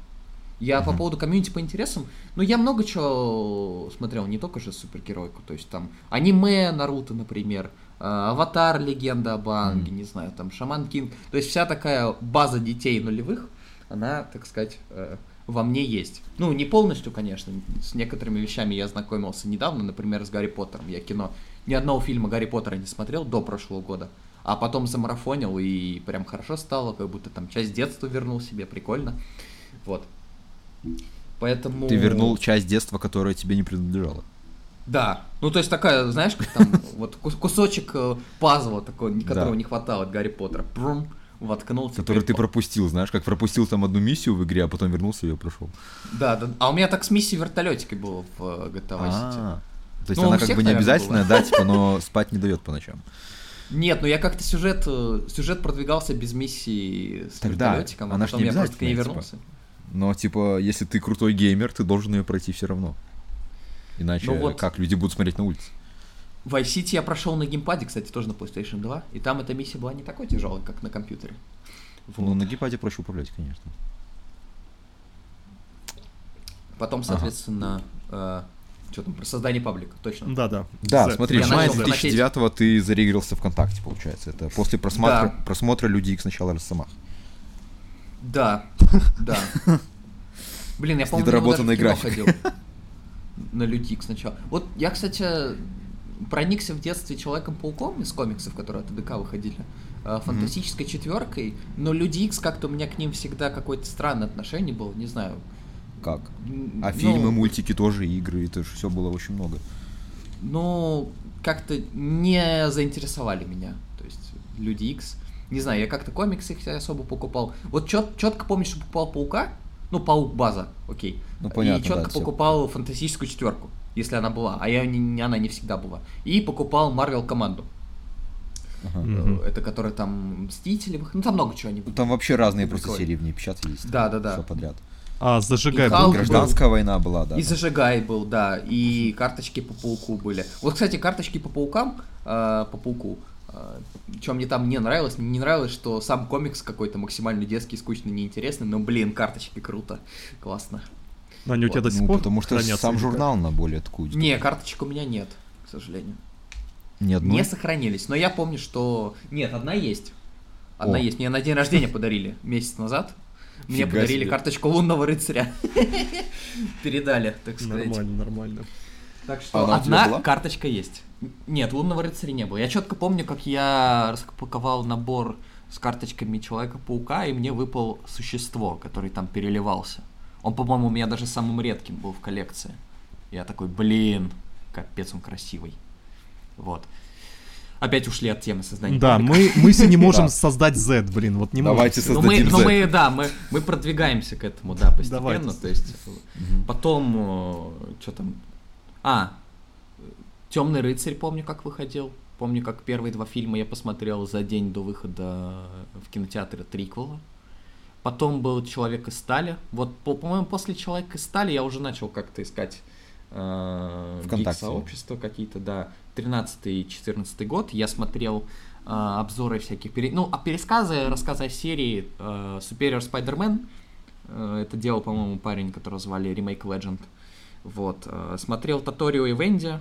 Я uh-huh. по поводу комьюнити по интересам, ну, я много чего смотрел, не только же супергеройку, то есть там аниме Наруто, например, Аватар, Легенда об Анге, mm. не знаю, там Шаман Кинг. То есть вся такая база детей нулевых, она, так сказать, э, во мне есть. Ну, не полностью, конечно, с некоторыми вещами я знакомился недавно, например, с Гарри Поттером. Я кино, ни одного фильма Гарри Поттера не смотрел до прошлого года, а потом замарафонил и прям хорошо стало, как будто там часть детства вернул себе, прикольно. Вот. Поэтому... Ты вернул часть детства, которая тебе не принадлежала. Да. Ну, то есть такая, знаешь, как там вот кусочек э, пазла такой, которого не хватало от Гарри Поттера. Брум, воткнул. Который ты пропустил, знаешь, как пропустил там одну миссию в игре, а потом вернулся и ее прошел. Да, да. А у меня так с миссией вертолетикой было в э, GTA City. А, то есть ну, она как бы не обязательная, да, типа, но спать не дает по ночам. Нет, ну я как-то сюжет, э, сюжет продвигался без миссии с Тогда вертолетиком, а потом я просто к ней типа. вернулся. Но, типа, если ты крутой геймер, ты должен ее пройти все равно. Иначе ну, вот как люди будут смотреть на улице? Vice City я прошел на геймпаде, кстати, тоже на PlayStation 2, и там эта миссия была не такой тяжелой, как на компьютере. Вот. Ну, на геймпаде проще управлять, конечно. Потом, соответственно, ага. э, что там, про создание паблика, точно. Да, да. Да, Z. смотри, в мае 2009 ты зарегистрировался ВКонтакте, получается. Это после просмотра, да. просмотра Люди Икс сначала Росомах. Да, да. Блин, я помню, недоработанной графикой. На Лютик сначала. Вот я, кстати, проникся в детстве Человеком-пауком из комиксов, которые от ДК выходили, э, фантастической mm-hmm. четверкой, но Люди Икс как-то у меня к ним всегда какое-то странное отношение было, не знаю. Как? А ну, фильмы, мультики тоже, игры, это же все было очень много. Ну, как-то не заинтересовали меня. То есть Люди Икс. Не знаю, я как-то комиксы их особо покупал. Вот чет, четко помню, что покупал Паука. Ну, Паук база, окей. Ну, понятно, И четко да, покупал все. фантастическую четверку если она была, а я, не, она не всегда была. И покупал Марвел команду. Ага. Это которая там Мстители, ну там много чего они ну, Там вообще разные просто серии в ней печатались. Да, да, да. Все подряд. А, Зажигай был. Гражданская был. война была, да. И Зажигай был, да. И карточки по пауку были. Вот, кстати, карточки по паукам, э, по пауку, э, что мне там не нравилось, не нравилось, что сам комикс какой-то максимально детский, скучный, неинтересный, но, блин, карточки круто, классно. Но они у тебя до сих ну, пор потому что сам журнал на более такую. Не, карточек у меня нет, к сожалению. Нет, Не сохранились. Но я помню, что... Нет, одна есть. Одна О. есть. Мне на день рождения подарили месяц назад. Мне Фига подарили себе. карточку лунного рыцаря. Передали, так сказать. Нормально, нормально. Так что а одна карточка есть. Нет, лунного рыцаря не было. Я четко помню, как я распаковал набор с карточками Человека-паука, и мне выпал существо, который там переливался. Он, по-моему, у меня даже самым редким был в коллекции. Я такой, блин, капец он красивый. Вот. Опять ушли от темы создания. Да, мы, мы не можем создать Z, блин, вот не Давайте можем. создадим но мы, но мы, да, мы, мы продвигаемся к этому, да, постепенно. Давайте. То есть угу. потом, э, что там, а, Темный рыцарь, помню, как выходил. Помню, как первые два фильма я посмотрел за день до выхода в кинотеатре Триквела. Потом был Человек из стали. Вот, по-моему, после Человека из стали я уже начал как-то искать э, сообщества какие-то, да. 13-14 год. Я смотрел э, обзоры всяких, пере... ну, а пересказы, рассказы о серии э, Superior Spider-Man. Э, это делал, по-моему, парень, которого звали Remake Legend. Вот. Э, смотрел Таторио и Венди.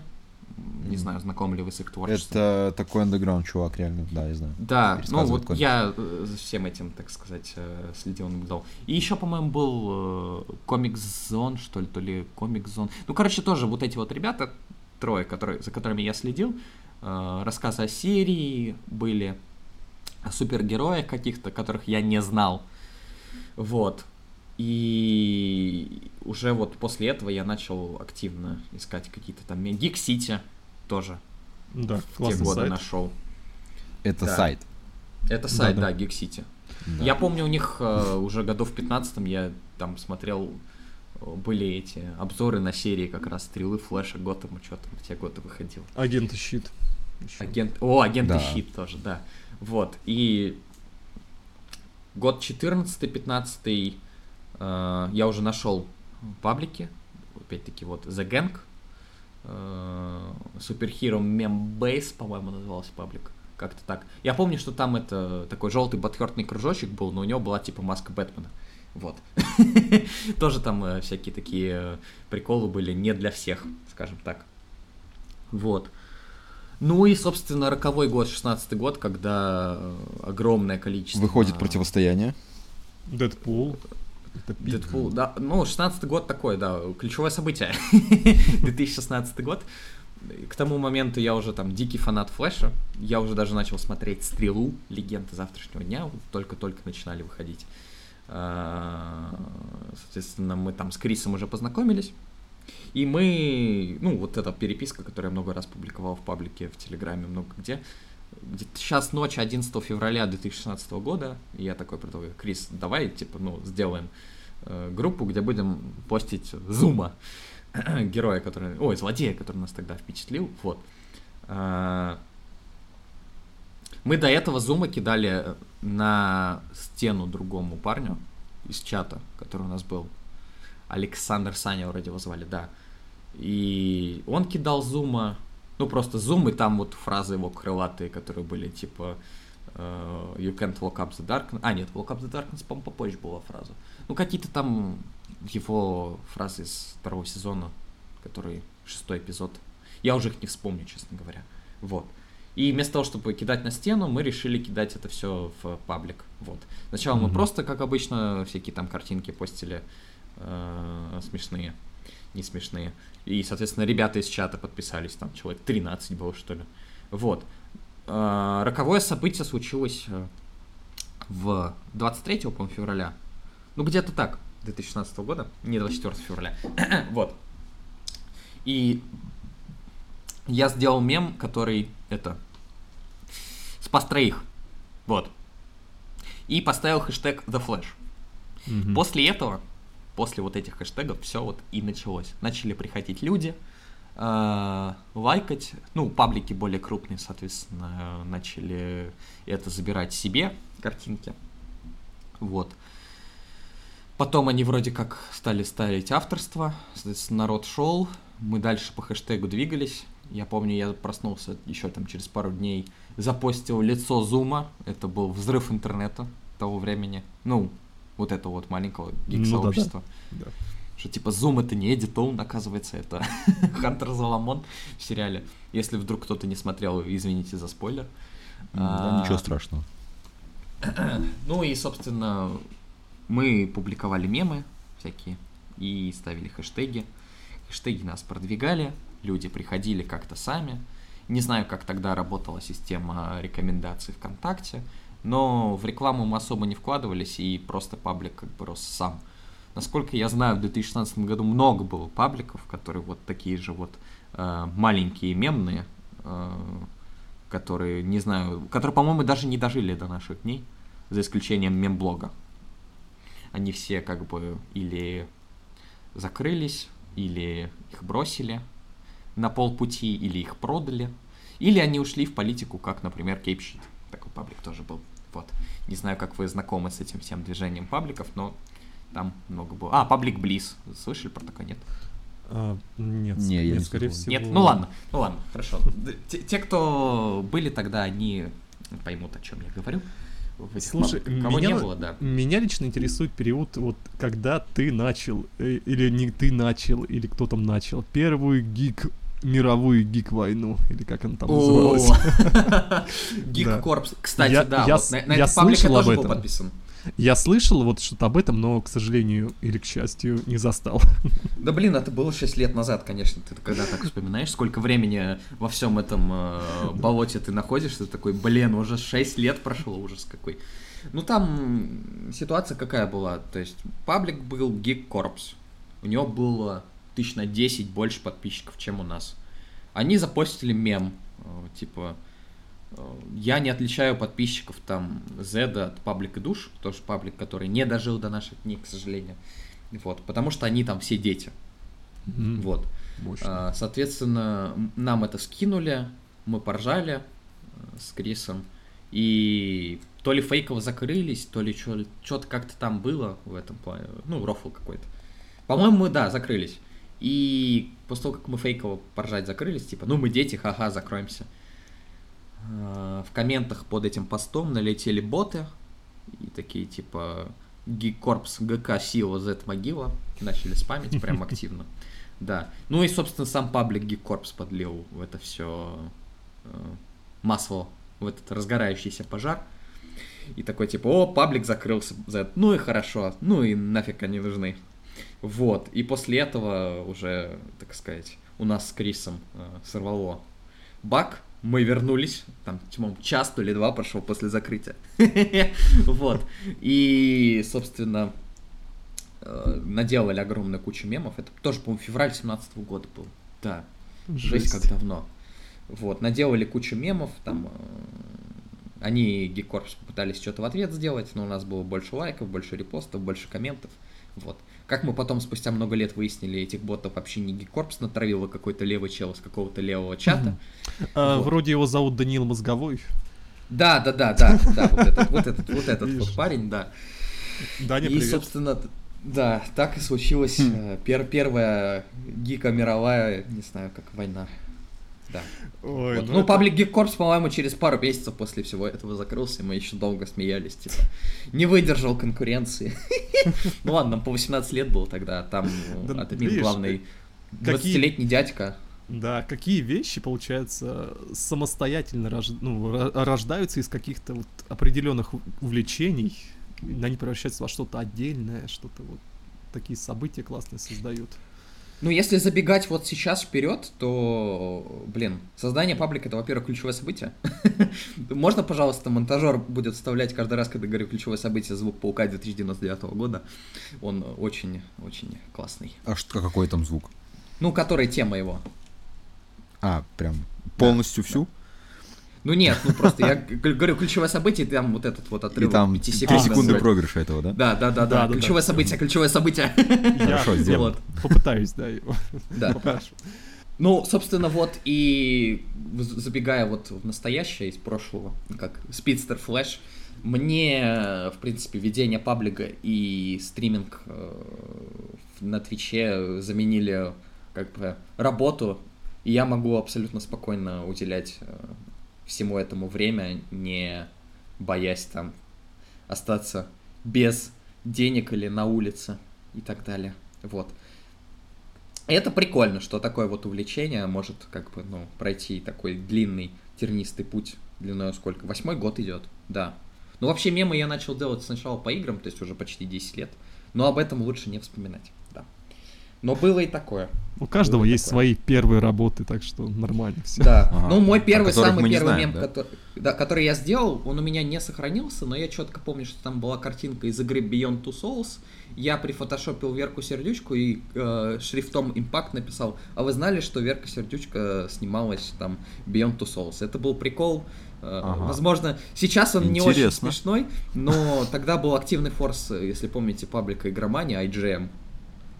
Не знаю, знакомы ли вы с их творчеством. Это такой андеграунд чувак, реально, да, я знаю. Да, ну вот я э, за всем этим, так сказать, э, следил, наблюдал. И еще, по-моему, был Комикс Зон, что ли, то ли Комикс Зон. Ну, короче, тоже вот эти вот ребята, трое, которые, за которыми я следил, рассказы о серии были, о супергероях каких-то, которых я не знал. Вот. И уже вот после этого я начал активно искать какие-то там... Geek City тоже. Да, в те годы сайт. нашел. Это да. сайт. Это сайт, да, да. да Geek City. Да. Я помню, у них э, уже годов в 15 я там смотрел, были эти обзоры на серии как раз Стрелы, Флэша, Готэма, что там в те годы выходил. Агенты Щит. Агент... О, Агенты да. Щит тоже, да. Вот, и год 14-15 Э, я уже нашел паблики, опять-таки вот The Gang, э, Superhero Meme Base, по-моему, назывался паблик, как-то так. Я помню, что там это такой желтый батхертный кружочек был, но у него была типа маска Бэтмена. Вот. Тоже там э, всякие такие приколы были не для всех, скажем так. Вот. Ну и, собственно, роковой год, 16 год, когда огромное количество... Выходит противостояние. Дэдпул. Это Дэдпул, да. Ну, 16 год такой, да, ключевое событие. 2016 год. К тому моменту я уже там дикий фанат Флэша. Я уже даже начал смотреть «Стрелу», «Легенды завтрашнего дня». Только-только начинали выходить. А, соответственно, мы там с Крисом уже познакомились. И мы, ну, вот эта переписка, которую я много раз публиковал в паблике, в Телеграме, много где, сейчас ночь 11 февраля 2016 года, и я такой предлагаю, Крис, давай, типа, ну, сделаем э, группу, где будем постить Зума, героя, который, ой, злодея, который нас тогда впечатлил, вот. Э, мы до этого Зума кидали на стену другому парню из чата, который у нас был. Александр Саня вроде его звали, да. И он кидал Зума, ну, просто зум, и там вот фразы его крылатые, которые были типа uh, You can't walk up the darkness. А, нет, walk up the darkness, по-моему, попозже была фраза. Ну, какие-то там его фразы из второго сезона, который шестой эпизод. Я уже их не вспомню, честно говоря. Вот. И вместо того, чтобы кидать на стену, мы решили кидать это все в паблик. Вот. Сначала mm-hmm. мы просто, как обычно, всякие там картинки постили э, смешные, не смешные. И, соответственно, ребята из чата подписались, там человек 13 было, что ли. Вот. Э, роковое событие случилось э, в 23 по февраля. Ну, где-то так, 2016 года, не 24 февраля. вот. И я сделал мем, который это спас троих. Вот. И поставил хэштег The Flash. Mm-hmm. После этого, после вот этих хэштегов, все вот и началось. Начали приходить люди, э, лайкать, ну, паблики более крупные, соответственно, начали это забирать себе, картинки. Вот. Потом они вроде как стали ставить авторство, соответственно, народ шел, мы дальше по хэштегу двигались. Я помню, я проснулся еще там через пару дней, запостил лицо Зума, это был взрыв интернета того времени, ну, вот этого вот маленького гик-сообщества. Ну, да, да. Что типа Zoom это не Эдди Тоун, оказывается, это Хантер Заламон в сериале. Если вдруг кто-то не смотрел, извините за спойлер. Да, а, ничего страшного. Ну и, собственно, мы публиковали мемы всякие и ставили хэштеги. Хэштеги нас продвигали, люди приходили как-то сами. Не знаю, как тогда работала система рекомендаций ВКонтакте, но в рекламу мы особо не вкладывались, и просто паблик как бы рос сам. Насколько я знаю, в 2016 году много было пабликов, которые вот такие же вот э, маленькие мемные, э, которые, не знаю, которые, по-моему, даже не дожили до наших дней, за исключением мемблога. Они все как бы или закрылись, или их бросили на полпути, или их продали, или они ушли в политику, как, например, Кейпшит. Такой паблик тоже был. Вот. Не знаю, как вы знакомы с этим всем движением пабликов, но там много было. А, паблик Близ. Слышали про такое, нет? А, нет, не, я нет, скорее всего. Нет, ну ладно, ну ладно, хорошо. Те, те, кто были тогда, они поймут, о чем я говорю. Слушай, Кого меня, не было, да. Меня лично интересует период, вот когда ты начал, э, или не ты начал, или кто там начал, первую гик мировую гик-войну, или как она там называлась. Гик-корпс. Кстати, да, на этот паблик я тоже был подписан. Я слышал вот что-то об этом, но, к сожалению или к счастью, не застал. Да блин, это было 6 лет назад, конечно, ты когда так вспоминаешь, сколько времени во всем этом э, болоте ты находишься, ты такой, блин, уже 6 лет прошло, ужас какой. Ну там ситуация какая была, то есть паблик был Geek Corps, у него было тысяч на 10 больше подписчиков, чем у нас. Они запостили мем, э, типа, я не отличаю подписчиков там Зеда от паблика душ, тоже паблик, который не дожил до наших дней, к сожалению. Вот, потому что они там все дети. Mm-hmm. Вот. Мощно. А, соответственно, нам это скинули, мы поржали э, с Крисом, и то ли фейково закрылись, то ли что-то как-то там было в этом плане, ну, рофл какой-то. По-моему, мы, да, закрылись. И после того, как мы фейково поржать закрылись, типа, ну, мы дети, ха-ха, закроемся. Э, в комментах под этим постом налетели боты и такие типа Гикорпс ГК Сила Z могила начали спамить прям активно. Да. Ну и, собственно, сам паблик Гикорпс подлил в это все э, масло, в этот разгорающийся пожар. И такой типа, о, паблик закрылся, Z. ну и хорошо, ну и нафиг они нужны. Вот, и после этого уже, так сказать, у нас с Крисом э, сорвало баг, мы вернулись, там, тьмом, час то ли два прошел после закрытия. Вот. И, собственно, э, наделали огромную кучу мемов. Это тоже, по-моему, февраль 17 года был. Да. Жесть как давно. Вот, наделали кучу мемов, там, э, они, Гекорпс, попытались что-то в ответ сделать, но у нас было больше лайков, больше репостов, больше комментов. Вот. Как мы потом спустя много лет выяснили, этих ботов вообще не Гикорпс натравил, а какой-то левый чел с какого-то левого чата. А, вот. Вроде его зовут Даниил Мозговой. Да, да, да, да, да, вот этот, вот этот, вот этот вот парень, да. Даня, И, собственно, да, так и случилась хм. пер первая гика мировая, не знаю, как война да. Ой, вот. Ну, ну это... паблик Geek Corps, по-моему, через пару месяцев после всего этого закрылся, и мы еще долго смеялись, типа, не выдержал конкуренции. Ну ладно, нам по 18 лет было тогда, там админ главный 20-летний дядька. Да, какие вещи, получается, самостоятельно рож... ну, рождаются из каких-то вот определенных увлечений, они превращаются во что-то отдельное, что-то вот такие события классные создают. Ну, если забегать вот сейчас вперед, то, блин, создание паблика это, во-первых, ключевое событие. Можно, пожалуйста, монтажер будет вставлять каждый раз, когда говорю ключевое событие, звук паука 2099 года. Он очень-очень классный. А что, какой там звук? Ну, который тема его. А, прям полностью да, всю? Да. Ну нет, ну просто я говорю, ключевое событие, там вот этот вот отрыв. И там 5 секунд. секунды проигрыша этого, да? Да, да, да, да. Ключевое событие, ключевое событие. Хорошо, сделаем. Попытаюсь, да, его. Да. Ну, собственно, вот и забегая вот в настоящее из прошлого, как Speedster Flash, мне, в принципе, ведение паблика и стриминг э, на Твиче заменили как бы работу, и я могу абсолютно спокойно уделять э, всему этому время, не боясь там остаться без денег или на улице и так далее. Вот. И это прикольно, что такое вот увлечение может как бы, ну, пройти такой длинный тернистый путь длиной сколько? Восьмой год идет, да. Ну, вообще мемы я начал делать сначала по играм, то есть уже почти 10 лет, но об этом лучше не вспоминать. Но было и такое. У каждого было есть такое. свои первые работы, так что нормально все. Да. Ага. Ну, мой первый, самый первый знаем, мем, да? Который, да, который я сделал, он у меня не сохранился, но я четко помню, что там была картинка из игры Beyond Two Souls. Я прифотошопил Верку Сердючку и э, шрифтом Impact написал, а вы знали, что Верка Сердючка снималась там Beyond Two Souls? Это был прикол. Э, ага. Возможно, сейчас он Интересно. не очень смешной, но тогда был активный форс, если помните, паблика игромания IGM.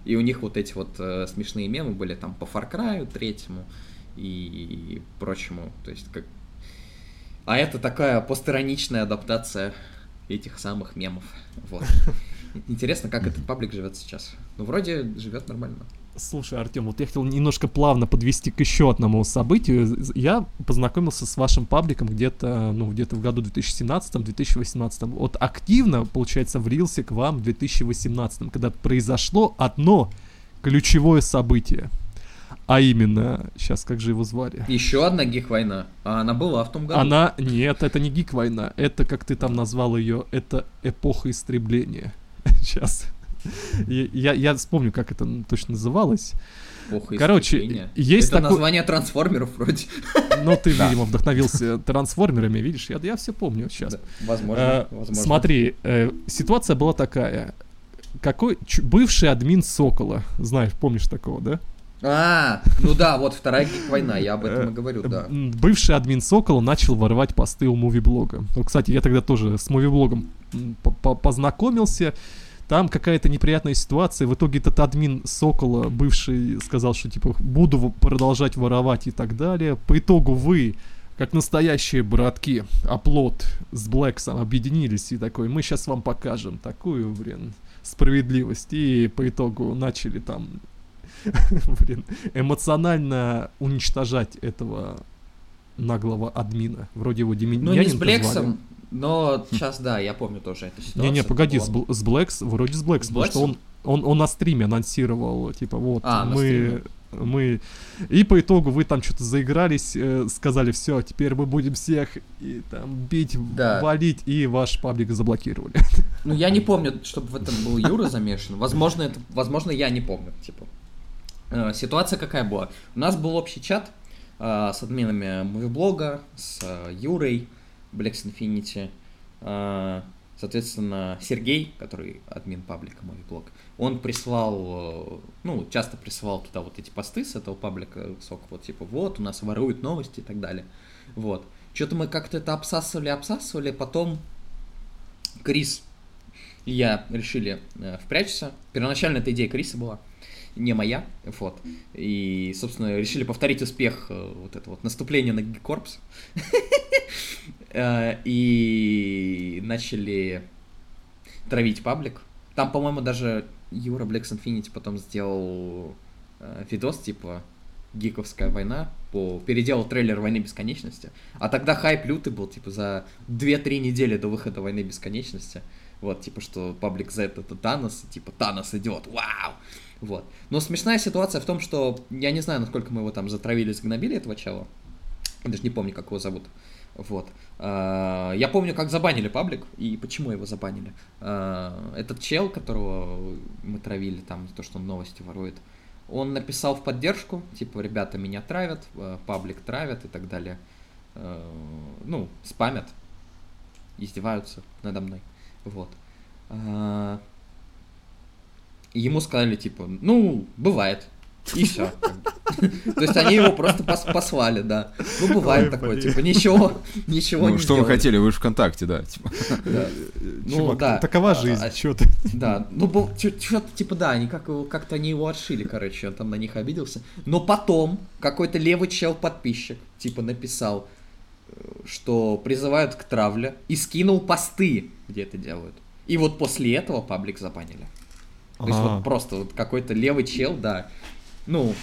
И у них вот эти вот э, смешные мемы были там по Far Cry третьему и, и прочему. То есть как... А это такая постироничная адаптация этих самых мемов. Вот. Интересно, как этот паблик живет сейчас. Ну, вроде живет нормально. Слушай, Артем, вот я хотел немножко плавно подвести к еще одному событию. Я познакомился с вашим пабликом где-то, ну, где-то в году 2017-2018. Вот активно, получается, влился к вам в 2018, когда произошло одно ключевое событие. А именно, сейчас как же его звали? Еще одна гик-война. А она была в том году. Она, нет, это не гик-война. Это, как ты там назвал ее, это эпоха истребления. Сейчас. Я, я вспомню, как это точно называлось. Плохо Короче, есть Это такое... название трансформеров вроде. Ну, ты, да. видимо, вдохновился трансформерами, видишь, я, я все помню сейчас. Да, возможно, а, возможно. Смотри, э, ситуация была такая. Какой ч- бывший админ Сокола, знаешь, помнишь такого, да? А, ну да, вот вторая война, я об этом и говорю, да. Бывший админ Сокола начал воровать посты у мувиблога. Ну, кстати, я тогда тоже с мувиблогом познакомился. Там какая-то неприятная ситуация. В итоге этот админ Сокола, бывший, сказал, что типа буду продолжать воровать и так далее. По итогу вы, как настоящие братки, оплот с Блэксом объединились и такой, мы сейчас вам покажем такую, блин, справедливость. И по итогу начали там, блин, эмоционально уничтожать этого наглого админа. Вроде его Демин... Ну, не с Блэксом, но сейчас, да, я помню тоже эту ситуацию. Не-не, погоди, с, с Блэкс, вроде с Блэкс, потому что он, он, он на стриме анонсировал, типа, вот, а, мы, мы... И по итогу вы там что-то заигрались, э, сказали, все, теперь мы будем всех и, там бить, да. валить, и ваш паблик заблокировали. Ну, я не помню, чтобы в этом был Юра замешан. Возможно, это, возможно, я не помню, типа. Э, ситуация какая была? У нас был общий чат э, с админами моего блога, с Юрой, Blacks Infinity. А, соответственно, Сергей, который админ паблика мой блог, он прислал, ну, часто присылал туда вот эти посты с этого паблика, сок, вот типа, вот, у нас воруют новости и так далее. Вот. Что-то мы как-то это обсасывали, обсасывали, потом Крис и я решили э, впрячься. Первоначально эта идея Криса была не моя, вот. И, собственно, решили повторить успех э, вот это вот наступление на Гикорпс. Э, и начали травить паблик. Там, по-моему, даже Юра Блэкс Infinity потом сделал э, видос, типа Гиковская война, по... переделал трейлер Войны Бесконечности. А тогда хайп лютый был, типа, за 2-3 недели до выхода Войны Бесконечности. Вот, типа, что паблик Z это Танос, типа, Танос идет, вау! Вот. Но смешная ситуация в том, что я не знаю, насколько мы его там затравили, сгнобили этого чела. Я даже не помню, как его зовут. Вот. А, я помню, как забанили паблик и почему его забанили. А, этот чел, которого мы травили там то, что он новости ворует, он написал в поддержку, типа, ребята, меня травят, э, паблик травят и так далее. Э, ну, спамят, издеваются надо мной. Вот. Ему сказали, типа, ну, бывает, и все. То есть они его просто пос послали, да. Ну, бывает такое, типа, ничего, ничего ну, не что вы хотели, вы же ВКонтакте, да. Типа. Ну, да. Такова жизнь, а, что ты. Да, ну, что-то, типа, да, они как, как-то они его отшили, короче, он там на них обиделся. Но потом какой-то левый чел-подписчик, типа, написал, э, что призывают к травле, и скинул посты, где это делают. И вот после этого паблик забанили. То есть вот просто вот какой-то левый чел, да, ну,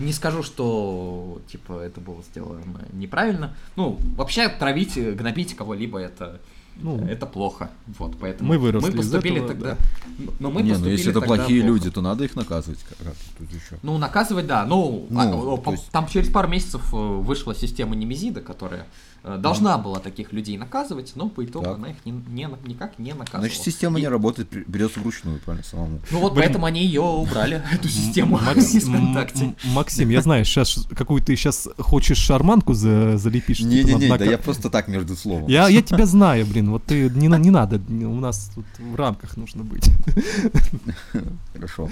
не скажу, что, типа, это было сделано неправильно. Ну, вообще, травить, гнобить кого-либо, это, ну, это плохо. Вот, поэтому мы, выросли мы поступили этого, тогда... Да. Но мы не, ну если это плохие плохо. люди, то надо их наказывать. Как тут еще. Ну, наказывать, да. Ну, ну а, есть... там через пару месяцев э, вышла система Немезида, которая должна была таких людей наказывать, но по итогу так. она их не, не, никак не наказывала. Значит, система и... не работает, берется вручную, правильно, самому. Ну вот Блин. поэтому они ее убрали, эту систему Максим, я знаю, сейчас какую ты сейчас хочешь шарманку залепишь. Типа, Не-не-не, да я просто так между словом. Я, я тебя знаю, блин, вот ты не, не надо, у нас тут в рамках нужно быть. Хорошо.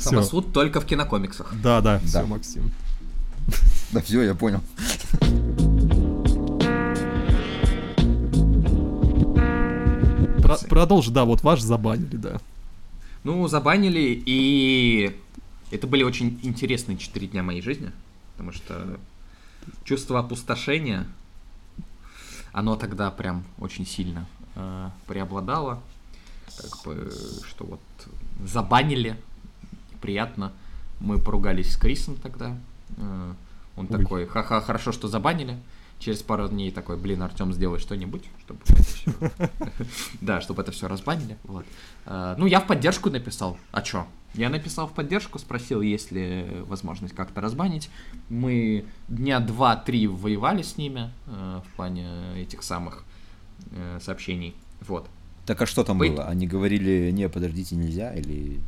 Самосуд только в кинокомиксах. Да, да, все, Максим. Да все, я понял. Про- продолжи, да, вот ваш забанили, да. Ну, забанили, и это были очень интересные четыре дня моей жизни, потому что чувство опустошения, оно тогда прям очень сильно э, преобладало, как бы, что вот забанили, приятно. Мы поругались с Крисом тогда, э, он Ой. такой, ха-ха, хорошо, что забанили, через пару дней такой, блин, Артем, сделай что-нибудь, чтобы это все... Да, чтобы это все разбанили. Вот. А, ну, я в поддержку написал. А чё? Я написал в поддержку, спросил, есть ли возможность как-то разбанить. Мы дня два-три воевали с ними э, в плане этих самых э, сообщений. Вот. Так а что там было? Они говорили, не, подождите, нельзя или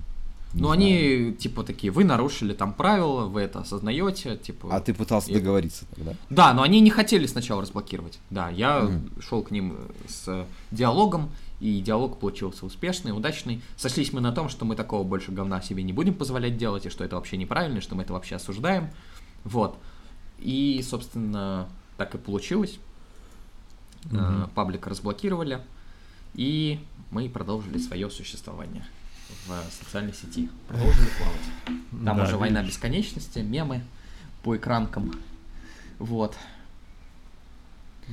ну, они, типа, такие, вы нарушили там правила, вы это осознаете, типа... А ты пытался и... договориться тогда? Да, но они не хотели сначала разблокировать. Да, я mm. шел к ним с диалогом, и диалог получился успешный, удачный. Сошлись мы на том, что мы такого больше говна себе не будем позволять делать, и что это вообще неправильно, и что мы это вообще осуждаем. Вот. И, собственно, так и получилось. Mm-hmm. Паблик разблокировали, и мы продолжили свое существование в социальной сети. Продолжили плавать. Там да, уже видишь. война бесконечности, мемы по экранкам. Вот.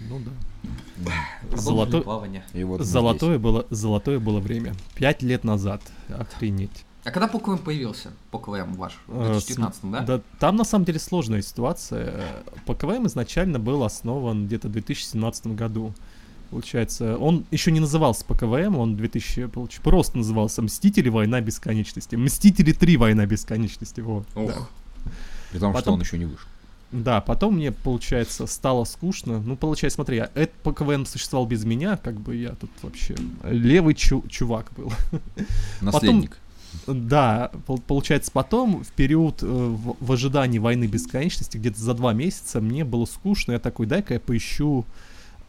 Ну да. Золото... плавание. И вот золотое, было, золотое было время. Пять лет назад. Охренеть. А когда КВМ появился? По КВМ ваш? В 2019, э, да? Да, там на самом деле сложная ситуация. КВМ изначально был основан где-то в 2017 году. Получается, он еще не назывался по КВМ, он 2000, получ... просто назывался «Мстители. Война бесконечности». «Мстители 3. Война бесконечности», вот. Ох. Да. При том, потом, что он еще не вышел. Да, потом мне, получается, стало скучно. Ну, получается, смотри, а этот по КВМ существовал без меня, как бы я тут вообще левый чу- чувак был. Наследник. Потом, да, получается, потом, в период э, в, в ожидании войны бесконечности, где-то за два месяца, мне было скучно, я такой, дай-ка я поищу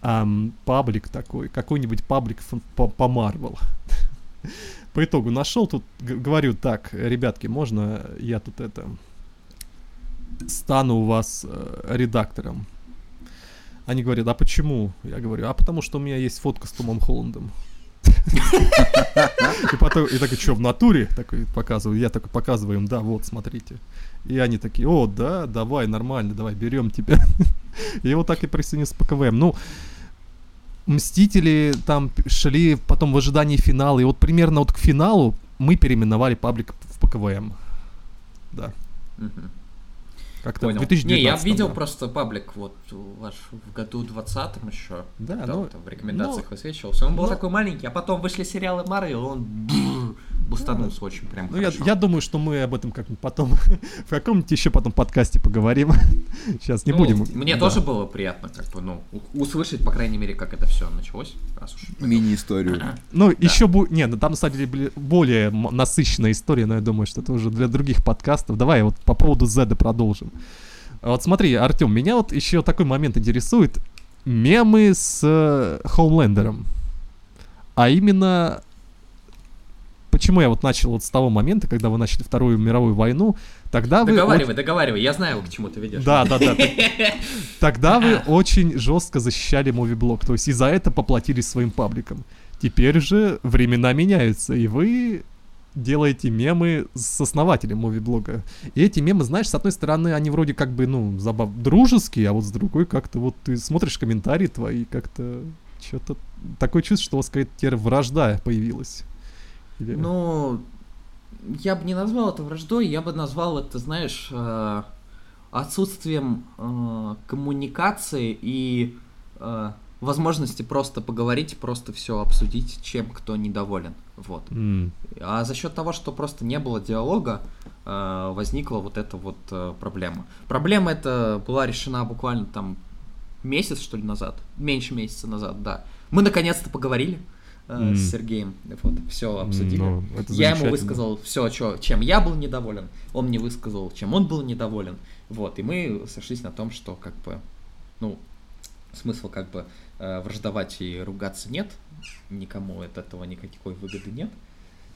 эм, паблик такой, какой-нибудь паблик по, по Marvel. по итогу нашел тут, говорю, так, ребятки, можно я тут это стану у вас э, редактором? Они говорят, а почему? Я говорю, а потому что у меня есть фотка с Томом Холландом. И потом, и такой, что, в натуре? Такой показываю, я такой показываю им, да, вот, смотрите. И они такие, о, да, давай, нормально, давай, берем тебя. И вот так и присоединился по КВМ. Ну, Мстители там шли потом в ожидании финала. И вот примерно вот к финалу мы переименовали паблик в ПКВМ. Да. Как-то Понял. в 2019 Не, я видел да. просто паблик вот ваш в году 20 еще. Да, ну, там в рекомендациях ну, высвечивался. Он был ну, такой маленький, а потом вышли сериалы Марвел, он бустанулся очень прям Ну, я, я думаю, что мы об этом как-нибудь потом, в каком-нибудь еще потом подкасте поговорим. Сейчас не ну, будем. Мне да. тоже было приятно, как бы, ну, услышать, по крайней мере, как это все началось. Раз уж Мини-историю. Ну, да. еще будет... Не, ну там, на самом деле, более насыщенная история, но я думаю, что это уже для других подкастов. Давай вот по поводу Зеда продолжим. Вот смотри, Артем, меня вот еще такой момент интересует. Мемы с э, Хоумлендером. А именно почему я вот начал вот с того момента, когда вы начали Вторую мировую войну, тогда вы... Договаривай, договаривай, я знаю, к чему ты ведешь. Да, да, да. Тогда вы очень жестко защищали мувиблог, то есть и за это поплатились своим пабликом. Теперь же времена меняются, и вы делаете мемы с основателем мувиблога. И эти мемы, знаешь, с одной стороны, они вроде как бы, ну, забав... дружеские, а вот с другой как-то вот ты смотришь комментарии твои, как-то что-то такое чувство, что у вас какая-то теперь вражда появилась. Или... Ну, я бы не назвал это враждой, я бы назвал это, знаешь, э, отсутствием э, коммуникации и э, возможности просто поговорить, просто все обсудить, чем кто недоволен. Вот. Mm. А за счет того, что просто не было диалога, возникла вот эта вот проблема. Проблема эта была решена буквально там месяц, что ли, назад. Меньше месяца назад, да. Мы наконец-то поговорили mm. С Сергеем. Вот, все обсудили. Ну, я ему высказал все, чё, чем я был недоволен. Он мне высказал, чем он был недоволен. Вот, и мы сошлись на том, что как бы, ну, смысла как бы э, враждовать и ругаться нет. Никому от этого никакой выгоды нет.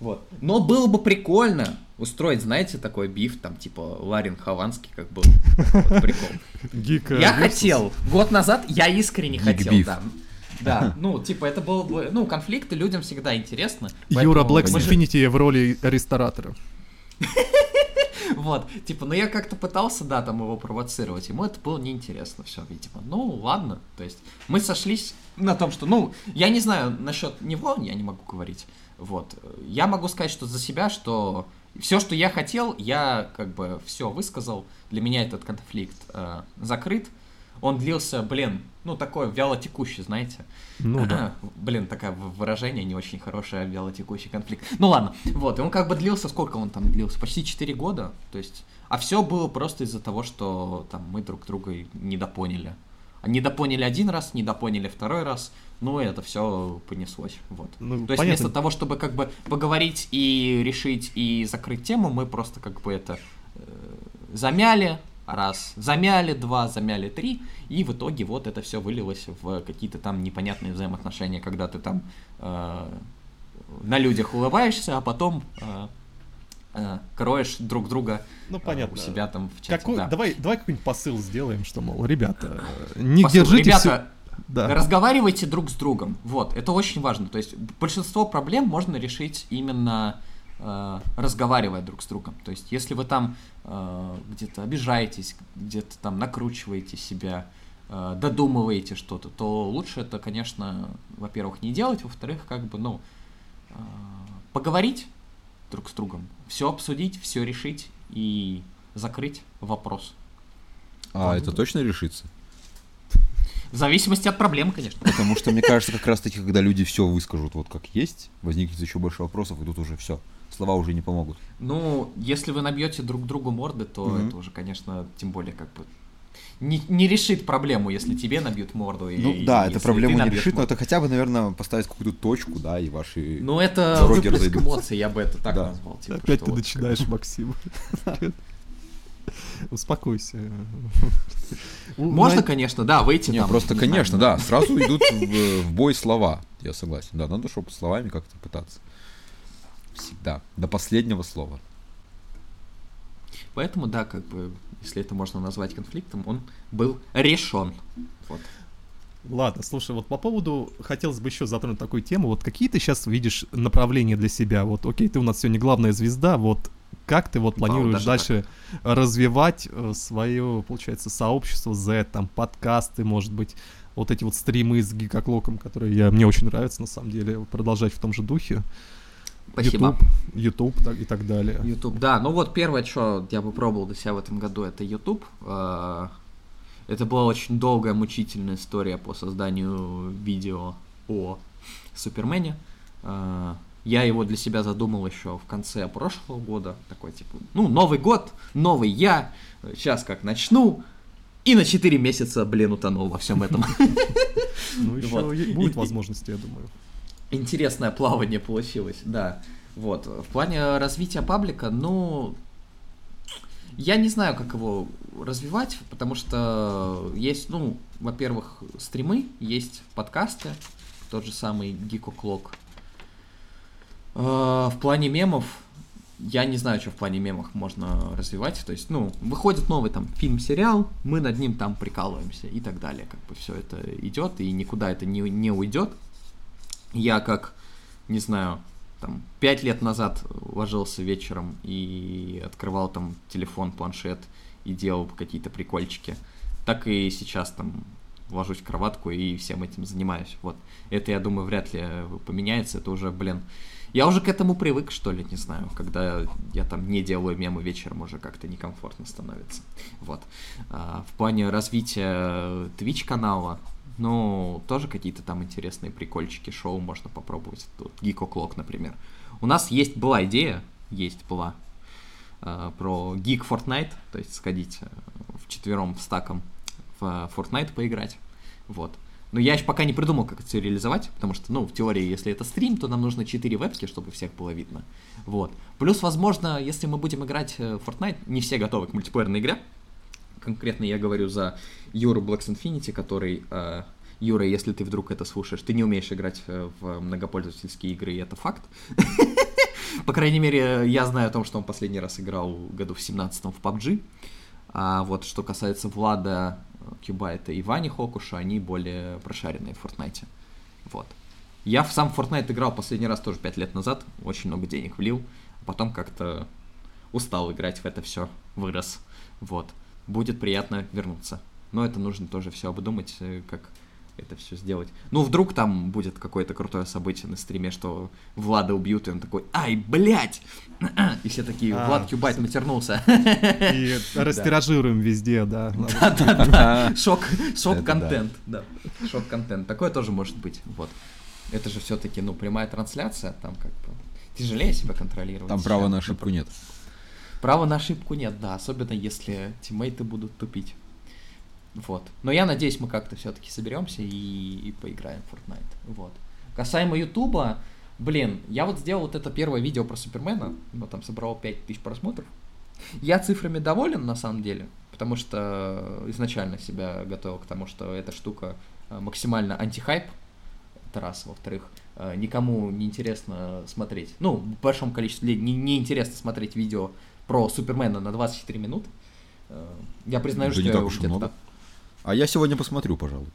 Вот. Но было бы прикольно устроить, знаете, такой биф, там, типа, Ларин Хованский, как был. Вот, прикол. Я хотел. Год назад я искренне хотел, да. Да, ну, типа, это был бы, ну, конфликты людям всегда интересно. Юра Блэк Infinity в роли ресторатора. Вот, типа, ну я как-то пытался, да, там его провоцировать, ему это было неинтересно все, видимо. Ну, ладно, то есть мы сошлись на том, что, ну, я не знаю насчет него, я не могу говорить, вот. Я могу сказать, что за себя, что все, что я хотел, я как бы все высказал, для меня этот конфликт э, закрыт, он длился, блин, ну, такой вялотекущий, знаете. Ну, да. Блин, такое выражение не очень хорошее, вялотекущий конфликт. Ну, ладно, вот, и он как бы длился, сколько он там длился? Почти 4 года, то есть... А все было просто из-за того, что там мы друг друга недопоняли. А недопоняли один раз, недопоняли второй раз, ну, и это все понеслось, вот. Ну, то есть вместо того, чтобы как бы поговорить и решить и закрыть тему, мы просто как бы это э, замяли, раз, замяли два, замяли три, и в итоге вот это все вылилось в какие-то там непонятные взаимоотношения, когда ты там э, на людях улыбаешься, а потом э, э, кроешь друг друга ну, понятно. у себя там в чате. Какой, да. Давай, давай какой-нибудь посыл сделаем, что, мол, ребята, не посыл, держите ребята, все... Да. Разговаривайте друг с другом. Вот, это очень важно. То есть большинство проблем можно решить именно э, разговаривая друг с другом. То есть, если вы там э, где-то обижаетесь, где-то там накручиваете себя, э, додумываете что-то, то лучше это, конечно, во-первых, не делать, во-вторых, как бы, ну, э, поговорить друг с другом, все обсудить, все решить и закрыть вопрос. А вот. это точно решится? В зависимости от проблем, конечно. Потому что, мне кажется, как раз-таки, когда люди все выскажут вот как есть, возникнет еще больше вопросов, и тут уже все слова уже не помогут. Ну, если вы набьете друг другу морды, то mm-hmm. это уже, конечно, тем более как бы не, не решит проблему, если тебе набьют морду. Ну и, да, это проблему не решит, морду. но это хотя бы, наверное, поставить какую-то точку, да, и ваши Ну это выплеск разойдутся. эмоций, я бы это так да. назвал. Типа, Опять ты вот начинаешь, как... Максим. Успокойся. Можно, конечно, да, выйти Не, просто, конечно, да, сразу идут в бой слова, я согласен. Да, надо, чтобы словами как-то пытаться. Всегда. До последнего слова. Поэтому, да, как бы, если это можно назвать конфликтом, он был решен. Вот. Ладно, слушай, вот по поводу, хотелось бы еще затронуть такую тему, вот какие ты сейчас видишь направления для себя, вот, окей, ты у нас сегодня главная звезда, вот, как ты вот планируешь дальше так. развивать э, свое, получается, сообщество Z, там, подкасты, может быть, вот эти вот стримы с гикоклоком, которые я, мне очень нравятся, на самом деле, продолжать в том же духе. Спасибо. YouTube, YouTube и так далее. YouTube, да. Ну вот первое, что я попробовал для себя в этом году, это YouTube. А, это была очень долгая, мучительная история по созданию видео о Супермене. А, Я его для себя задумал еще в конце прошлого года. Такой, типа, ну, Новый год, новый я. Сейчас как начну. И на 4 месяца, блин, утонул во всем этом. Ну, еще будет возможность, я думаю. Интересное плавание получилось, да. Вот. В плане развития паблика, ну, я не знаю, как его развивать, потому что есть, ну, во-первых, стримы, есть подкасты, тот же самый Geeko Clock. А, в плане мемов, я не знаю, что в плане мемов можно развивать. То есть, ну, выходит новый там фильм-сериал, мы над ним там прикалываемся и так далее. Как бы все это идет, и никуда это не, не уйдет. Я как, не знаю, там, пять лет назад ложился вечером и открывал там телефон, планшет и делал какие-то прикольчики, так и сейчас там ложусь в кроватку и всем этим занимаюсь. Вот. Это, я думаю, вряд ли поменяется. Это уже, блин, я уже к этому привык, что ли, не знаю. Когда я там не делаю мемы вечером, уже как-то некомфортно становится. Вот. А, в плане развития Twitch канала, ну, тоже какие-то там интересные прикольчики, шоу можно попробовать. Тут Geek O'Clock, например. У нас есть, была идея, есть была, э, про Geek Fortnite, то есть сходить э, в четвером стаком в э, Fortnite поиграть. Вот. Но я еще пока не придумал, как это все реализовать, потому что, ну, в теории, если это стрим, то нам нужно 4 вебки, чтобы всех было видно. Вот. Плюс, возможно, если мы будем играть в Fortnite, не все готовы к мультиплеерной игре, конкретно я говорю за Юру Blacks Infinity, который... Э, Юра, если ты вдруг это слушаешь, ты не умеешь играть э, в многопользовательские игры, и это факт. По крайней мере, я знаю о том, что он последний раз играл году в 17 в PUBG. А вот что касается Влада Кюбайта и Вани Хокуша, они более прошаренные в Fortnite. Вот. Я в сам Fortnite играл последний раз тоже 5 лет назад, очень много денег влил, а потом как-то устал играть в это все, вырос. Вот будет приятно вернуться. Но это нужно тоже все обдумать, э, как это все сделать. Ну, вдруг там будет какое-то крутое событие на стриме, что Влада убьют, и он такой, ай, блядь! И все такие, а, Влад Кюбайт матернулся. И растиражируем везде, да. Да-да-да, шок-контент, да, шок-контент. Такое тоже может быть, вот. Это же все-таки, ну, прямая трансляция, там как бы тяжелее себя контролировать. Там права на ошибку нет. Права на ошибку нет, да, особенно если тиммейты будут тупить. Вот. Но я надеюсь, мы как-то все-таки соберемся и, и поиграем в Fortnite. Вот. Касаемо Ютуба, блин, я вот сделал вот это первое видео про Супермена, но там собрал 5000 просмотров. Я цифрами доволен, на самом деле, потому что изначально себя готовил к тому, что эта штука э, максимально антихайп, это раз, во-вторых, э, никому не интересно смотреть, ну, в большом количестве людей не, не интересно смотреть видео про Супермена на 24 минуты. Э, я признаю, да что не я так уж много. Так... А я сегодня посмотрю, пожалуй.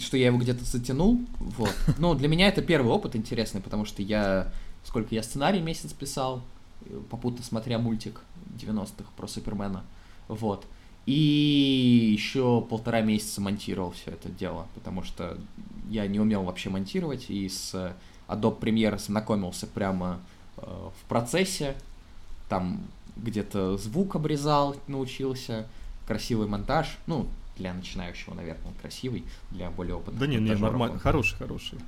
Что я его где-то затянул. Вот. Но для меня это первый опыт интересный, потому что я сколько я сценарий месяц писал, э, попутно смотря мультик 90-х про Супермена. Вот. И еще полтора месяца монтировал все это дело, потому что я не умел вообще монтировать, и с Adobe Premiere знакомился прямо э, в процессе, там где-то звук обрезал, научился, красивый монтаж, ну, для начинающего, наверное, красивый, для более опытных. Да не, не, нормально, хороший, хороший.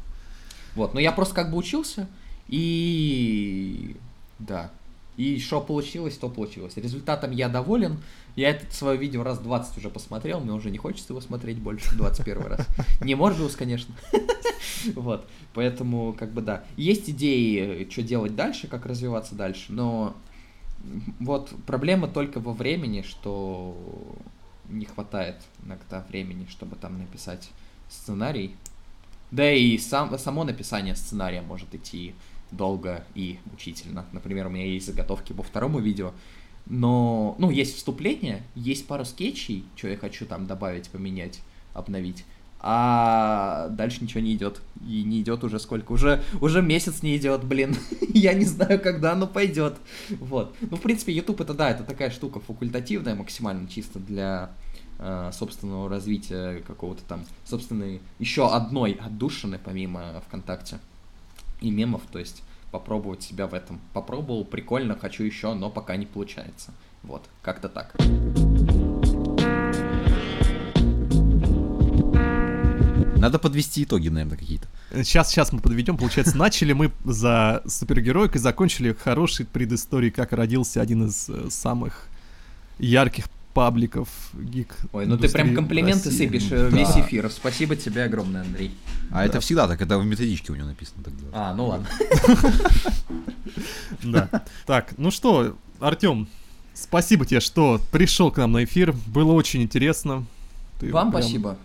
Вот, но я просто как бы учился, и да, и что получилось, то получилось. Результатом я доволен. Я это свое видео раз 20 уже посмотрел, мне уже не хочется его смотреть больше 21 раз. Не Морбиус, конечно. Вот, поэтому, как бы, да. Есть идеи, что делать дальше, как развиваться дальше, но вот проблема только во времени, что не хватает иногда времени, чтобы там написать сценарий. Да и сам, само написание сценария может идти долго и мучительно. Например, у меня есть заготовки по второму видео, но, ну, есть вступление, есть пару скетчей, что я хочу там добавить, поменять, обновить а дальше ничего не идет. И не идет уже сколько? Уже, уже месяц не идет, блин. Я не знаю, когда оно пойдет. Вот. Ну, в принципе, YouTube это да, это такая штука факультативная, максимально чисто для э, собственного развития какого-то там, собственной, еще одной отдушины, помимо ВКонтакте и мемов, то есть попробовать себя в этом. Попробовал, прикольно, хочу еще, но пока не получается. Вот, как-то так. Надо подвести итоги, наверное, какие-то. сейчас, сейчас мы подведем. Получается, начали мы за супергероикой, закончили хорошей предысторией, как родился один из э, самых ярких пабликов гик. Ой, ну ты прям комплименты России. сыпешь да. весь эфир. Спасибо тебе огромное, Андрей. А да. это всегда так, это в методичке у него написано так делать. А, ну ладно. Да. Так, ну что, Артем, спасибо тебе, что пришел к нам на эфир. Было очень интересно. Вам спасибо.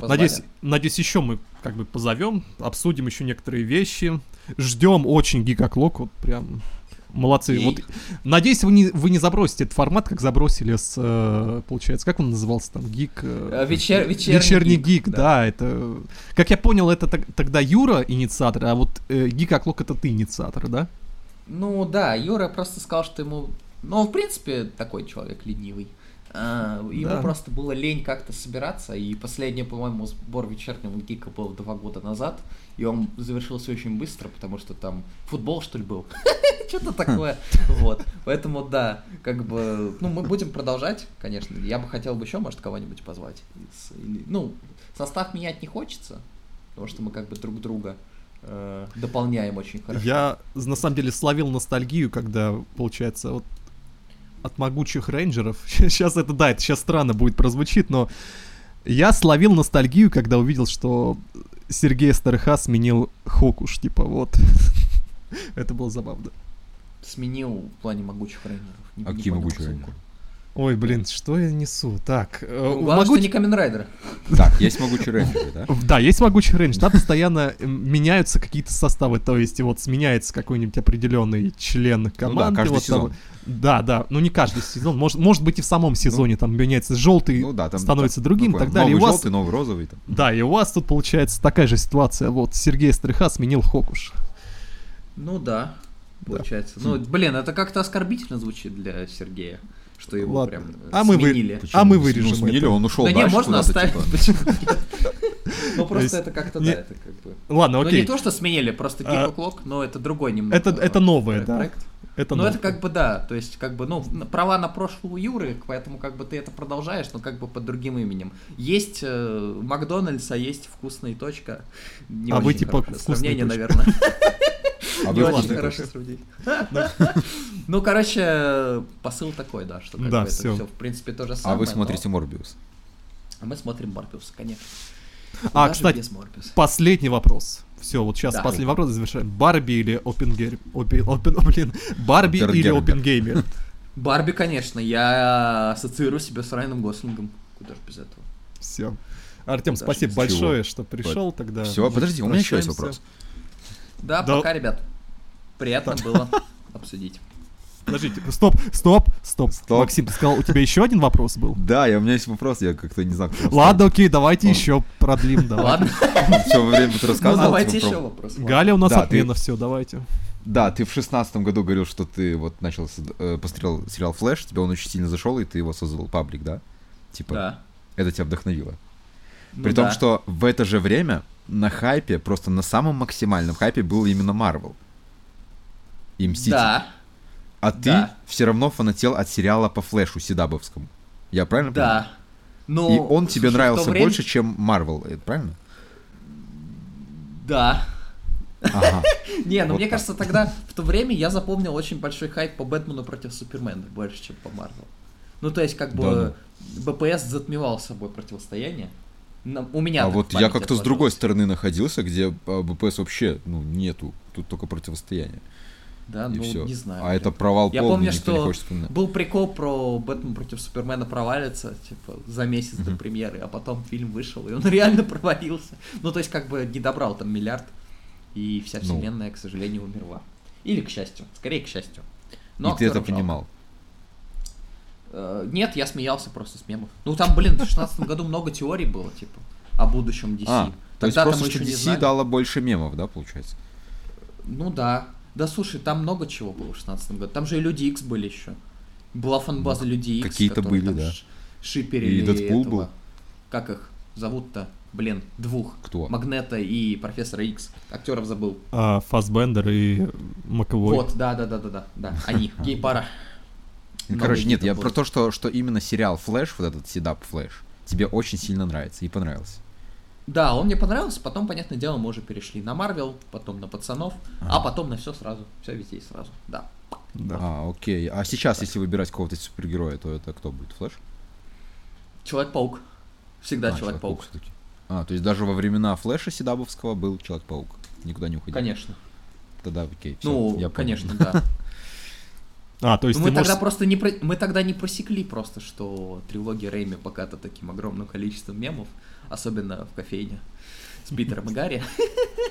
Надеюсь, надеюсь, еще мы как бы позовем, обсудим еще некоторые вещи. Ждем очень гигаклок, вот прям молодцы. И... Вот, надеюсь, вы не, вы не забросите этот формат, как забросили с, э, получается, как он назывался там, гик? Э, э Вечер, вечерний, вечерний гик, гик да. да, это, как я понял, это тогда Юра инициатор, а вот э, гигаклок это ты инициатор, да? Ну да, Юра просто сказал, что ему, ну, в принципе, такой человек ленивый. А, ему да. просто было лень как-то собираться, и последний, по-моему, сбор вечернего гика был два года назад, и он завершился очень быстро, потому что там футбол, что ли, был? Что-то такое. Вот. Поэтому, да, как бы, ну, мы будем продолжать, конечно. Я бы хотел бы еще, может, кого-нибудь позвать. Ну, состав менять не хочется, потому что мы как бы друг друга э, дополняем очень хорошо. Я, на самом деле, словил ностальгию, когда, получается, вот от могучих рейнджеров. Сейчас это, да, это сейчас странно будет прозвучит, но я словил ностальгию, когда увидел, что Сергей Старыха сменил Хокуш, типа, вот. это было забавно. Сменил в плане могучих рейнджеров. Не, а какие могучие рейнджеры? Ой, блин, что я несу? Так, э, ну, главное, могуч... что не Камен Райдер. Так, есть могучий рейнджер, да? Да, есть могучий рейнджер. Там постоянно меняются какие-то составы, то есть вот сменяется какой-нибудь определенный член команды. Ну да, каждый вот сезон. Там... Да, да, ну не каждый сезон, может, может быть и в самом сезоне ну, там меняется желтый, ну, да, там, становится там, другим и так далее. Новый и у вас... желтый, новый розовый. Там. Да, и у вас тут получается такая же ситуация. Вот Сергей Стриха сменил Хокуш. Ну да, получается. Да. Ну, блин, это как-то оскорбительно звучит для Сергея что его Ладно. прям а мы сменили. Вы... А мы вырежем ну, сменили, это. он ушел Да не, можно оставить. Типа. Ну просто это как-то, да, это как бы... Ладно, окей. Ну не то, что сменили, просто а Geek но это другой немного. Это это новое, да. Это ну, это как бы да, то есть как бы, ну, права на прошлого Юры, поэтому как бы ты это продолжаешь, но как бы под другим именем. Есть э, Макдональдс, а есть вкусная точка. Не а вы типа сравнение, наверное. А не очень хорошее сравнение. Ну, короче, посыл такой, да, что да, это все, в принципе, то же самое. А вы смотрите Морбиус? А мы смотрим Морбиус, конечно. А, кстати, последний вопрос. Все, вот сейчас да. последний вопрос завершаем. Барби или Опенгеймер? Опен, блин, Барби или Опенгеймер? Барби, конечно. Я ассоциирую себя с Райаном Гослингом. Куда же без этого? Все. Артем, спасибо большое, что пришел тогда. Все, подожди, у меня еще есть вопрос. Да, да, пока, ребят. Приятно так. было обсудить. Подождите, стоп, стоп, стоп, стоп. Максим, ты сказал, у тебя еще один вопрос был? Да, я, у меня есть вопрос, я как-то не знаю. Ладно, окей, давайте Он... еще продлим, давай. Ладно. Все время ты рассказывал. Ну, давайте еще вопрос. Галя у нас отмена, все, давайте. Да, ты в шестнадцатом году говорил, что ты вот начал, э, посмотрел сериал «Флэш», тебе он очень сильно зашел, и ты его создал паблик, да? Типа, да. это тебя вдохновило. Ну, При том, да. что в это же время на хайпе, просто на самом максимальном хайпе был именно Марвел. И Мститель. Да. А ты да. все равно фанател от сериала по флешу Седабовскому. Я правильно да. понимаю? Ну, И он тебе нравился время... больше, чем Марвел, это правильно? Да. Ага. Не, ну мне кажется, тогда в то время я запомнил очень большой хайп по Бэтмену против Супермена, больше, чем по Марвел. Ну, то есть, как бы, БПС затмевал собой противостояние. У меня А вот я как-то с другой стороны находился, где а, БПС вообще, ну, нету. Тут только противостояние. Да, и ну все. не знаю. А блин. это провал Я полный, помню, что был прикол про Бэтмен против Супермена провалится, типа, за месяц mm-hmm. до премьеры, а потом фильм вышел, и он реально провалился. Ну, то есть, как бы не добрал там миллиард, и вся ну. вселенная, ну. к сожалению, умерла. Или к счастью, скорее к счастью. Но и ты это жалко. понимал? Uh, нет, я смеялся просто с мемов. Ну, там, блин, в 16 году много теорий было, типа, о будущем DC. А, то есть просто, что DC дало больше мемов, да, получается? Ну да, да слушай, там много чего было в 16 году. Там же и Люди Икс были еще. Была фанбаза Люди Икс. Какие-то были, да. Шиперили и Дэдпул этого. был. Как их зовут-то? Блин, двух. Кто? Магнето и Профессора Икс. Актеров забыл. А, Фасбендер и Макэвой. Вот, да, да, да, да, да. да. Они, гей-пара. Ну, короче, нет, я про то, что, что именно сериал Флэш, вот этот CW Флэш, тебе очень сильно нравится и понравился. Да, он мне понравился, потом, понятное дело, мы уже перешли на Марвел, потом на пацанов, а, а потом на все сразу, все везде и сразу, да. Да. А, окей. А сейчас, так. если выбирать какого-то супергероя, то это кто будет? Флэш? Человек-паук. Всегда а, Человек-паук. Человек а, то есть даже во времена Флэша Седабовского был Человек-паук. Никуда не уходил. Конечно. Тогда окей. Всё, ну, я конечно, да. А, то есть ну, мы можешь... тогда просто не про... мы тогда не просекли просто, что трилогия Рэйми пока-то таким огромным количеством мемов, особенно в кофейне с Питером и Гарри.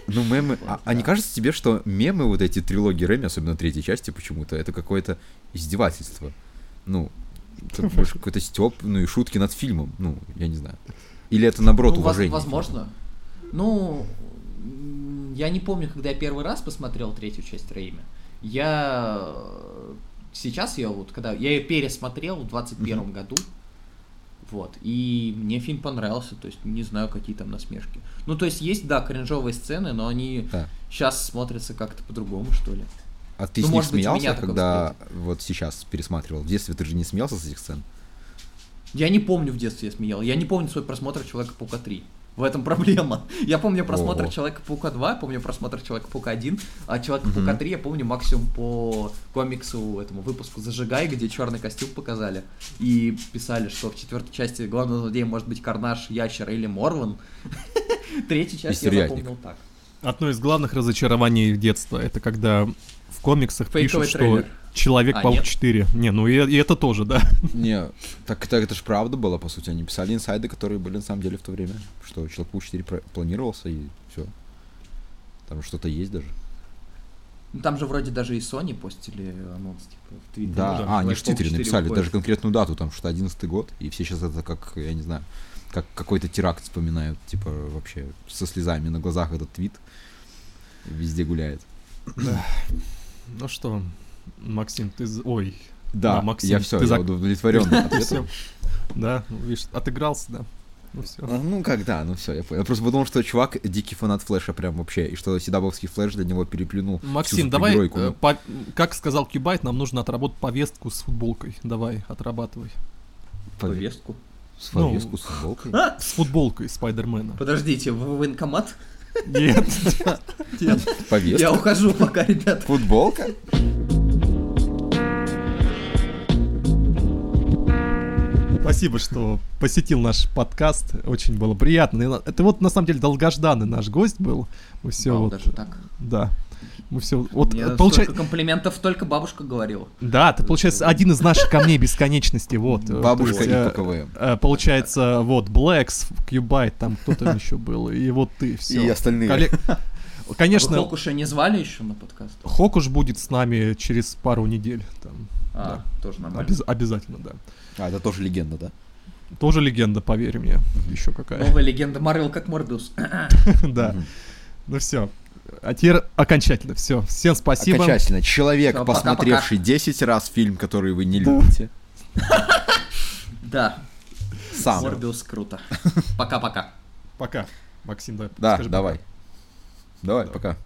Ну, мемы... А, а не кажется тебе, что мемы, вот эти трилогии Рэми, особенно третьей части почему-то, это какое-то издевательство? Ну, это больше какой-то степ, ну и шутки над фильмом, ну, я не знаю. Или это наоборот ну, уважение? Возможно. Ну, я не помню, когда я первый раз посмотрел третью часть Рэйми. Я сейчас я вот, когда я ее пересмотрел в 21 mm-hmm. году, вот, и мне фильм понравился, то есть не знаю, какие там насмешки. Ну, то есть есть, да, кринжовые сцены, но они да. сейчас смотрятся как-то по-другому, что ли. А ты ну, с них смеялся, когда вот сейчас пересматривал? В детстве ты же не смеялся с этих сцен? Я не помню в детстве я смеял. Я не помню свой просмотр Человека-паука 3. В этом проблема. Я помню просмотр Человека-паука 2, помню просмотр Человека-паука 1, а Человека-паука 3 я помню максимум по комиксу, этому выпуску «Зажигай», где черный костюм показали. И писали, что в четвертой части главным злодеем может быть Карнаж, Ящер или Морван. Третью часть я запомнил так. Одно из главных разочарований детства, это когда в комиксах пишут, что Человек-паук а, 4. Не, ну и, и это тоже, да. Не, так это, это же правда было, по сути. Они писали инсайды, которые были на самом деле в то время. Что Человек-паук 4 планировался, и все. Там что-то есть даже. Ну, там же вроде даже и Sony постили анонс, типа, в Твиттере. Да, ну, а, они в Твиттере написали выходит. даже конкретную дату, там что 11 год, и все сейчас это как, я не знаю, как какой-то теракт вспоминают, типа, вообще, со слезами на глазах этот твит везде гуляет. Да. Ну что, Максим, ты... Ой. Да, да Максим, я все, ты я зак... удовлетворен. Да, видишь, отыгрался, да. Ну все. А, ну как да, ну все, я понял. Я просто подумал, что чувак дикий фанат Флэша прям вообще, и что CW-овский Флэш для него переплюнул. Максим, давай, э, ну. по, как сказал Кьюбайт, нам нужно отработать повестку с футболкой. Давай, отрабатывай. Повестку? С повестку ну, с футболкой? С футболкой Спайдермена. Подождите, в военкомат? Нет. Нет. Повестка? Я ухожу пока, ребят. Футболка? Спасибо, что посетил наш подкаст. Очень было приятно. Это вот на самом деле долгожданный наш гость был. Мы все Вау, вот. Даже так. Да. Мы все вот Мне получается комплиментов только бабушка говорила. Да, ты получается один из наших камней бесконечности, вот. Бабушка и КВМ. Э, получается, вот Блэкс, Кьюбайт, там кто-то еще был, и вот ты все. И остальные. Конечно. А Хокуша не звали еще на подкаст? Хокуш будет с нами через пару недель. Там, а, да. тоже нормально. Обяз- обязательно, да. А, это тоже легенда, да? Тоже легенда, поверь мне. Еще какая. Новая легенда Марвел как Морбиус. Да. Ну все. А теперь окончательно. Все. Всем спасибо. Окончательно. Человек, Всё, посмотревший пока, 10 раз фильм, который вы не любите. Да. Сам. Морбиус круто. Пока-пока. Пока. Максим, да. Да, давай. Давай, пока.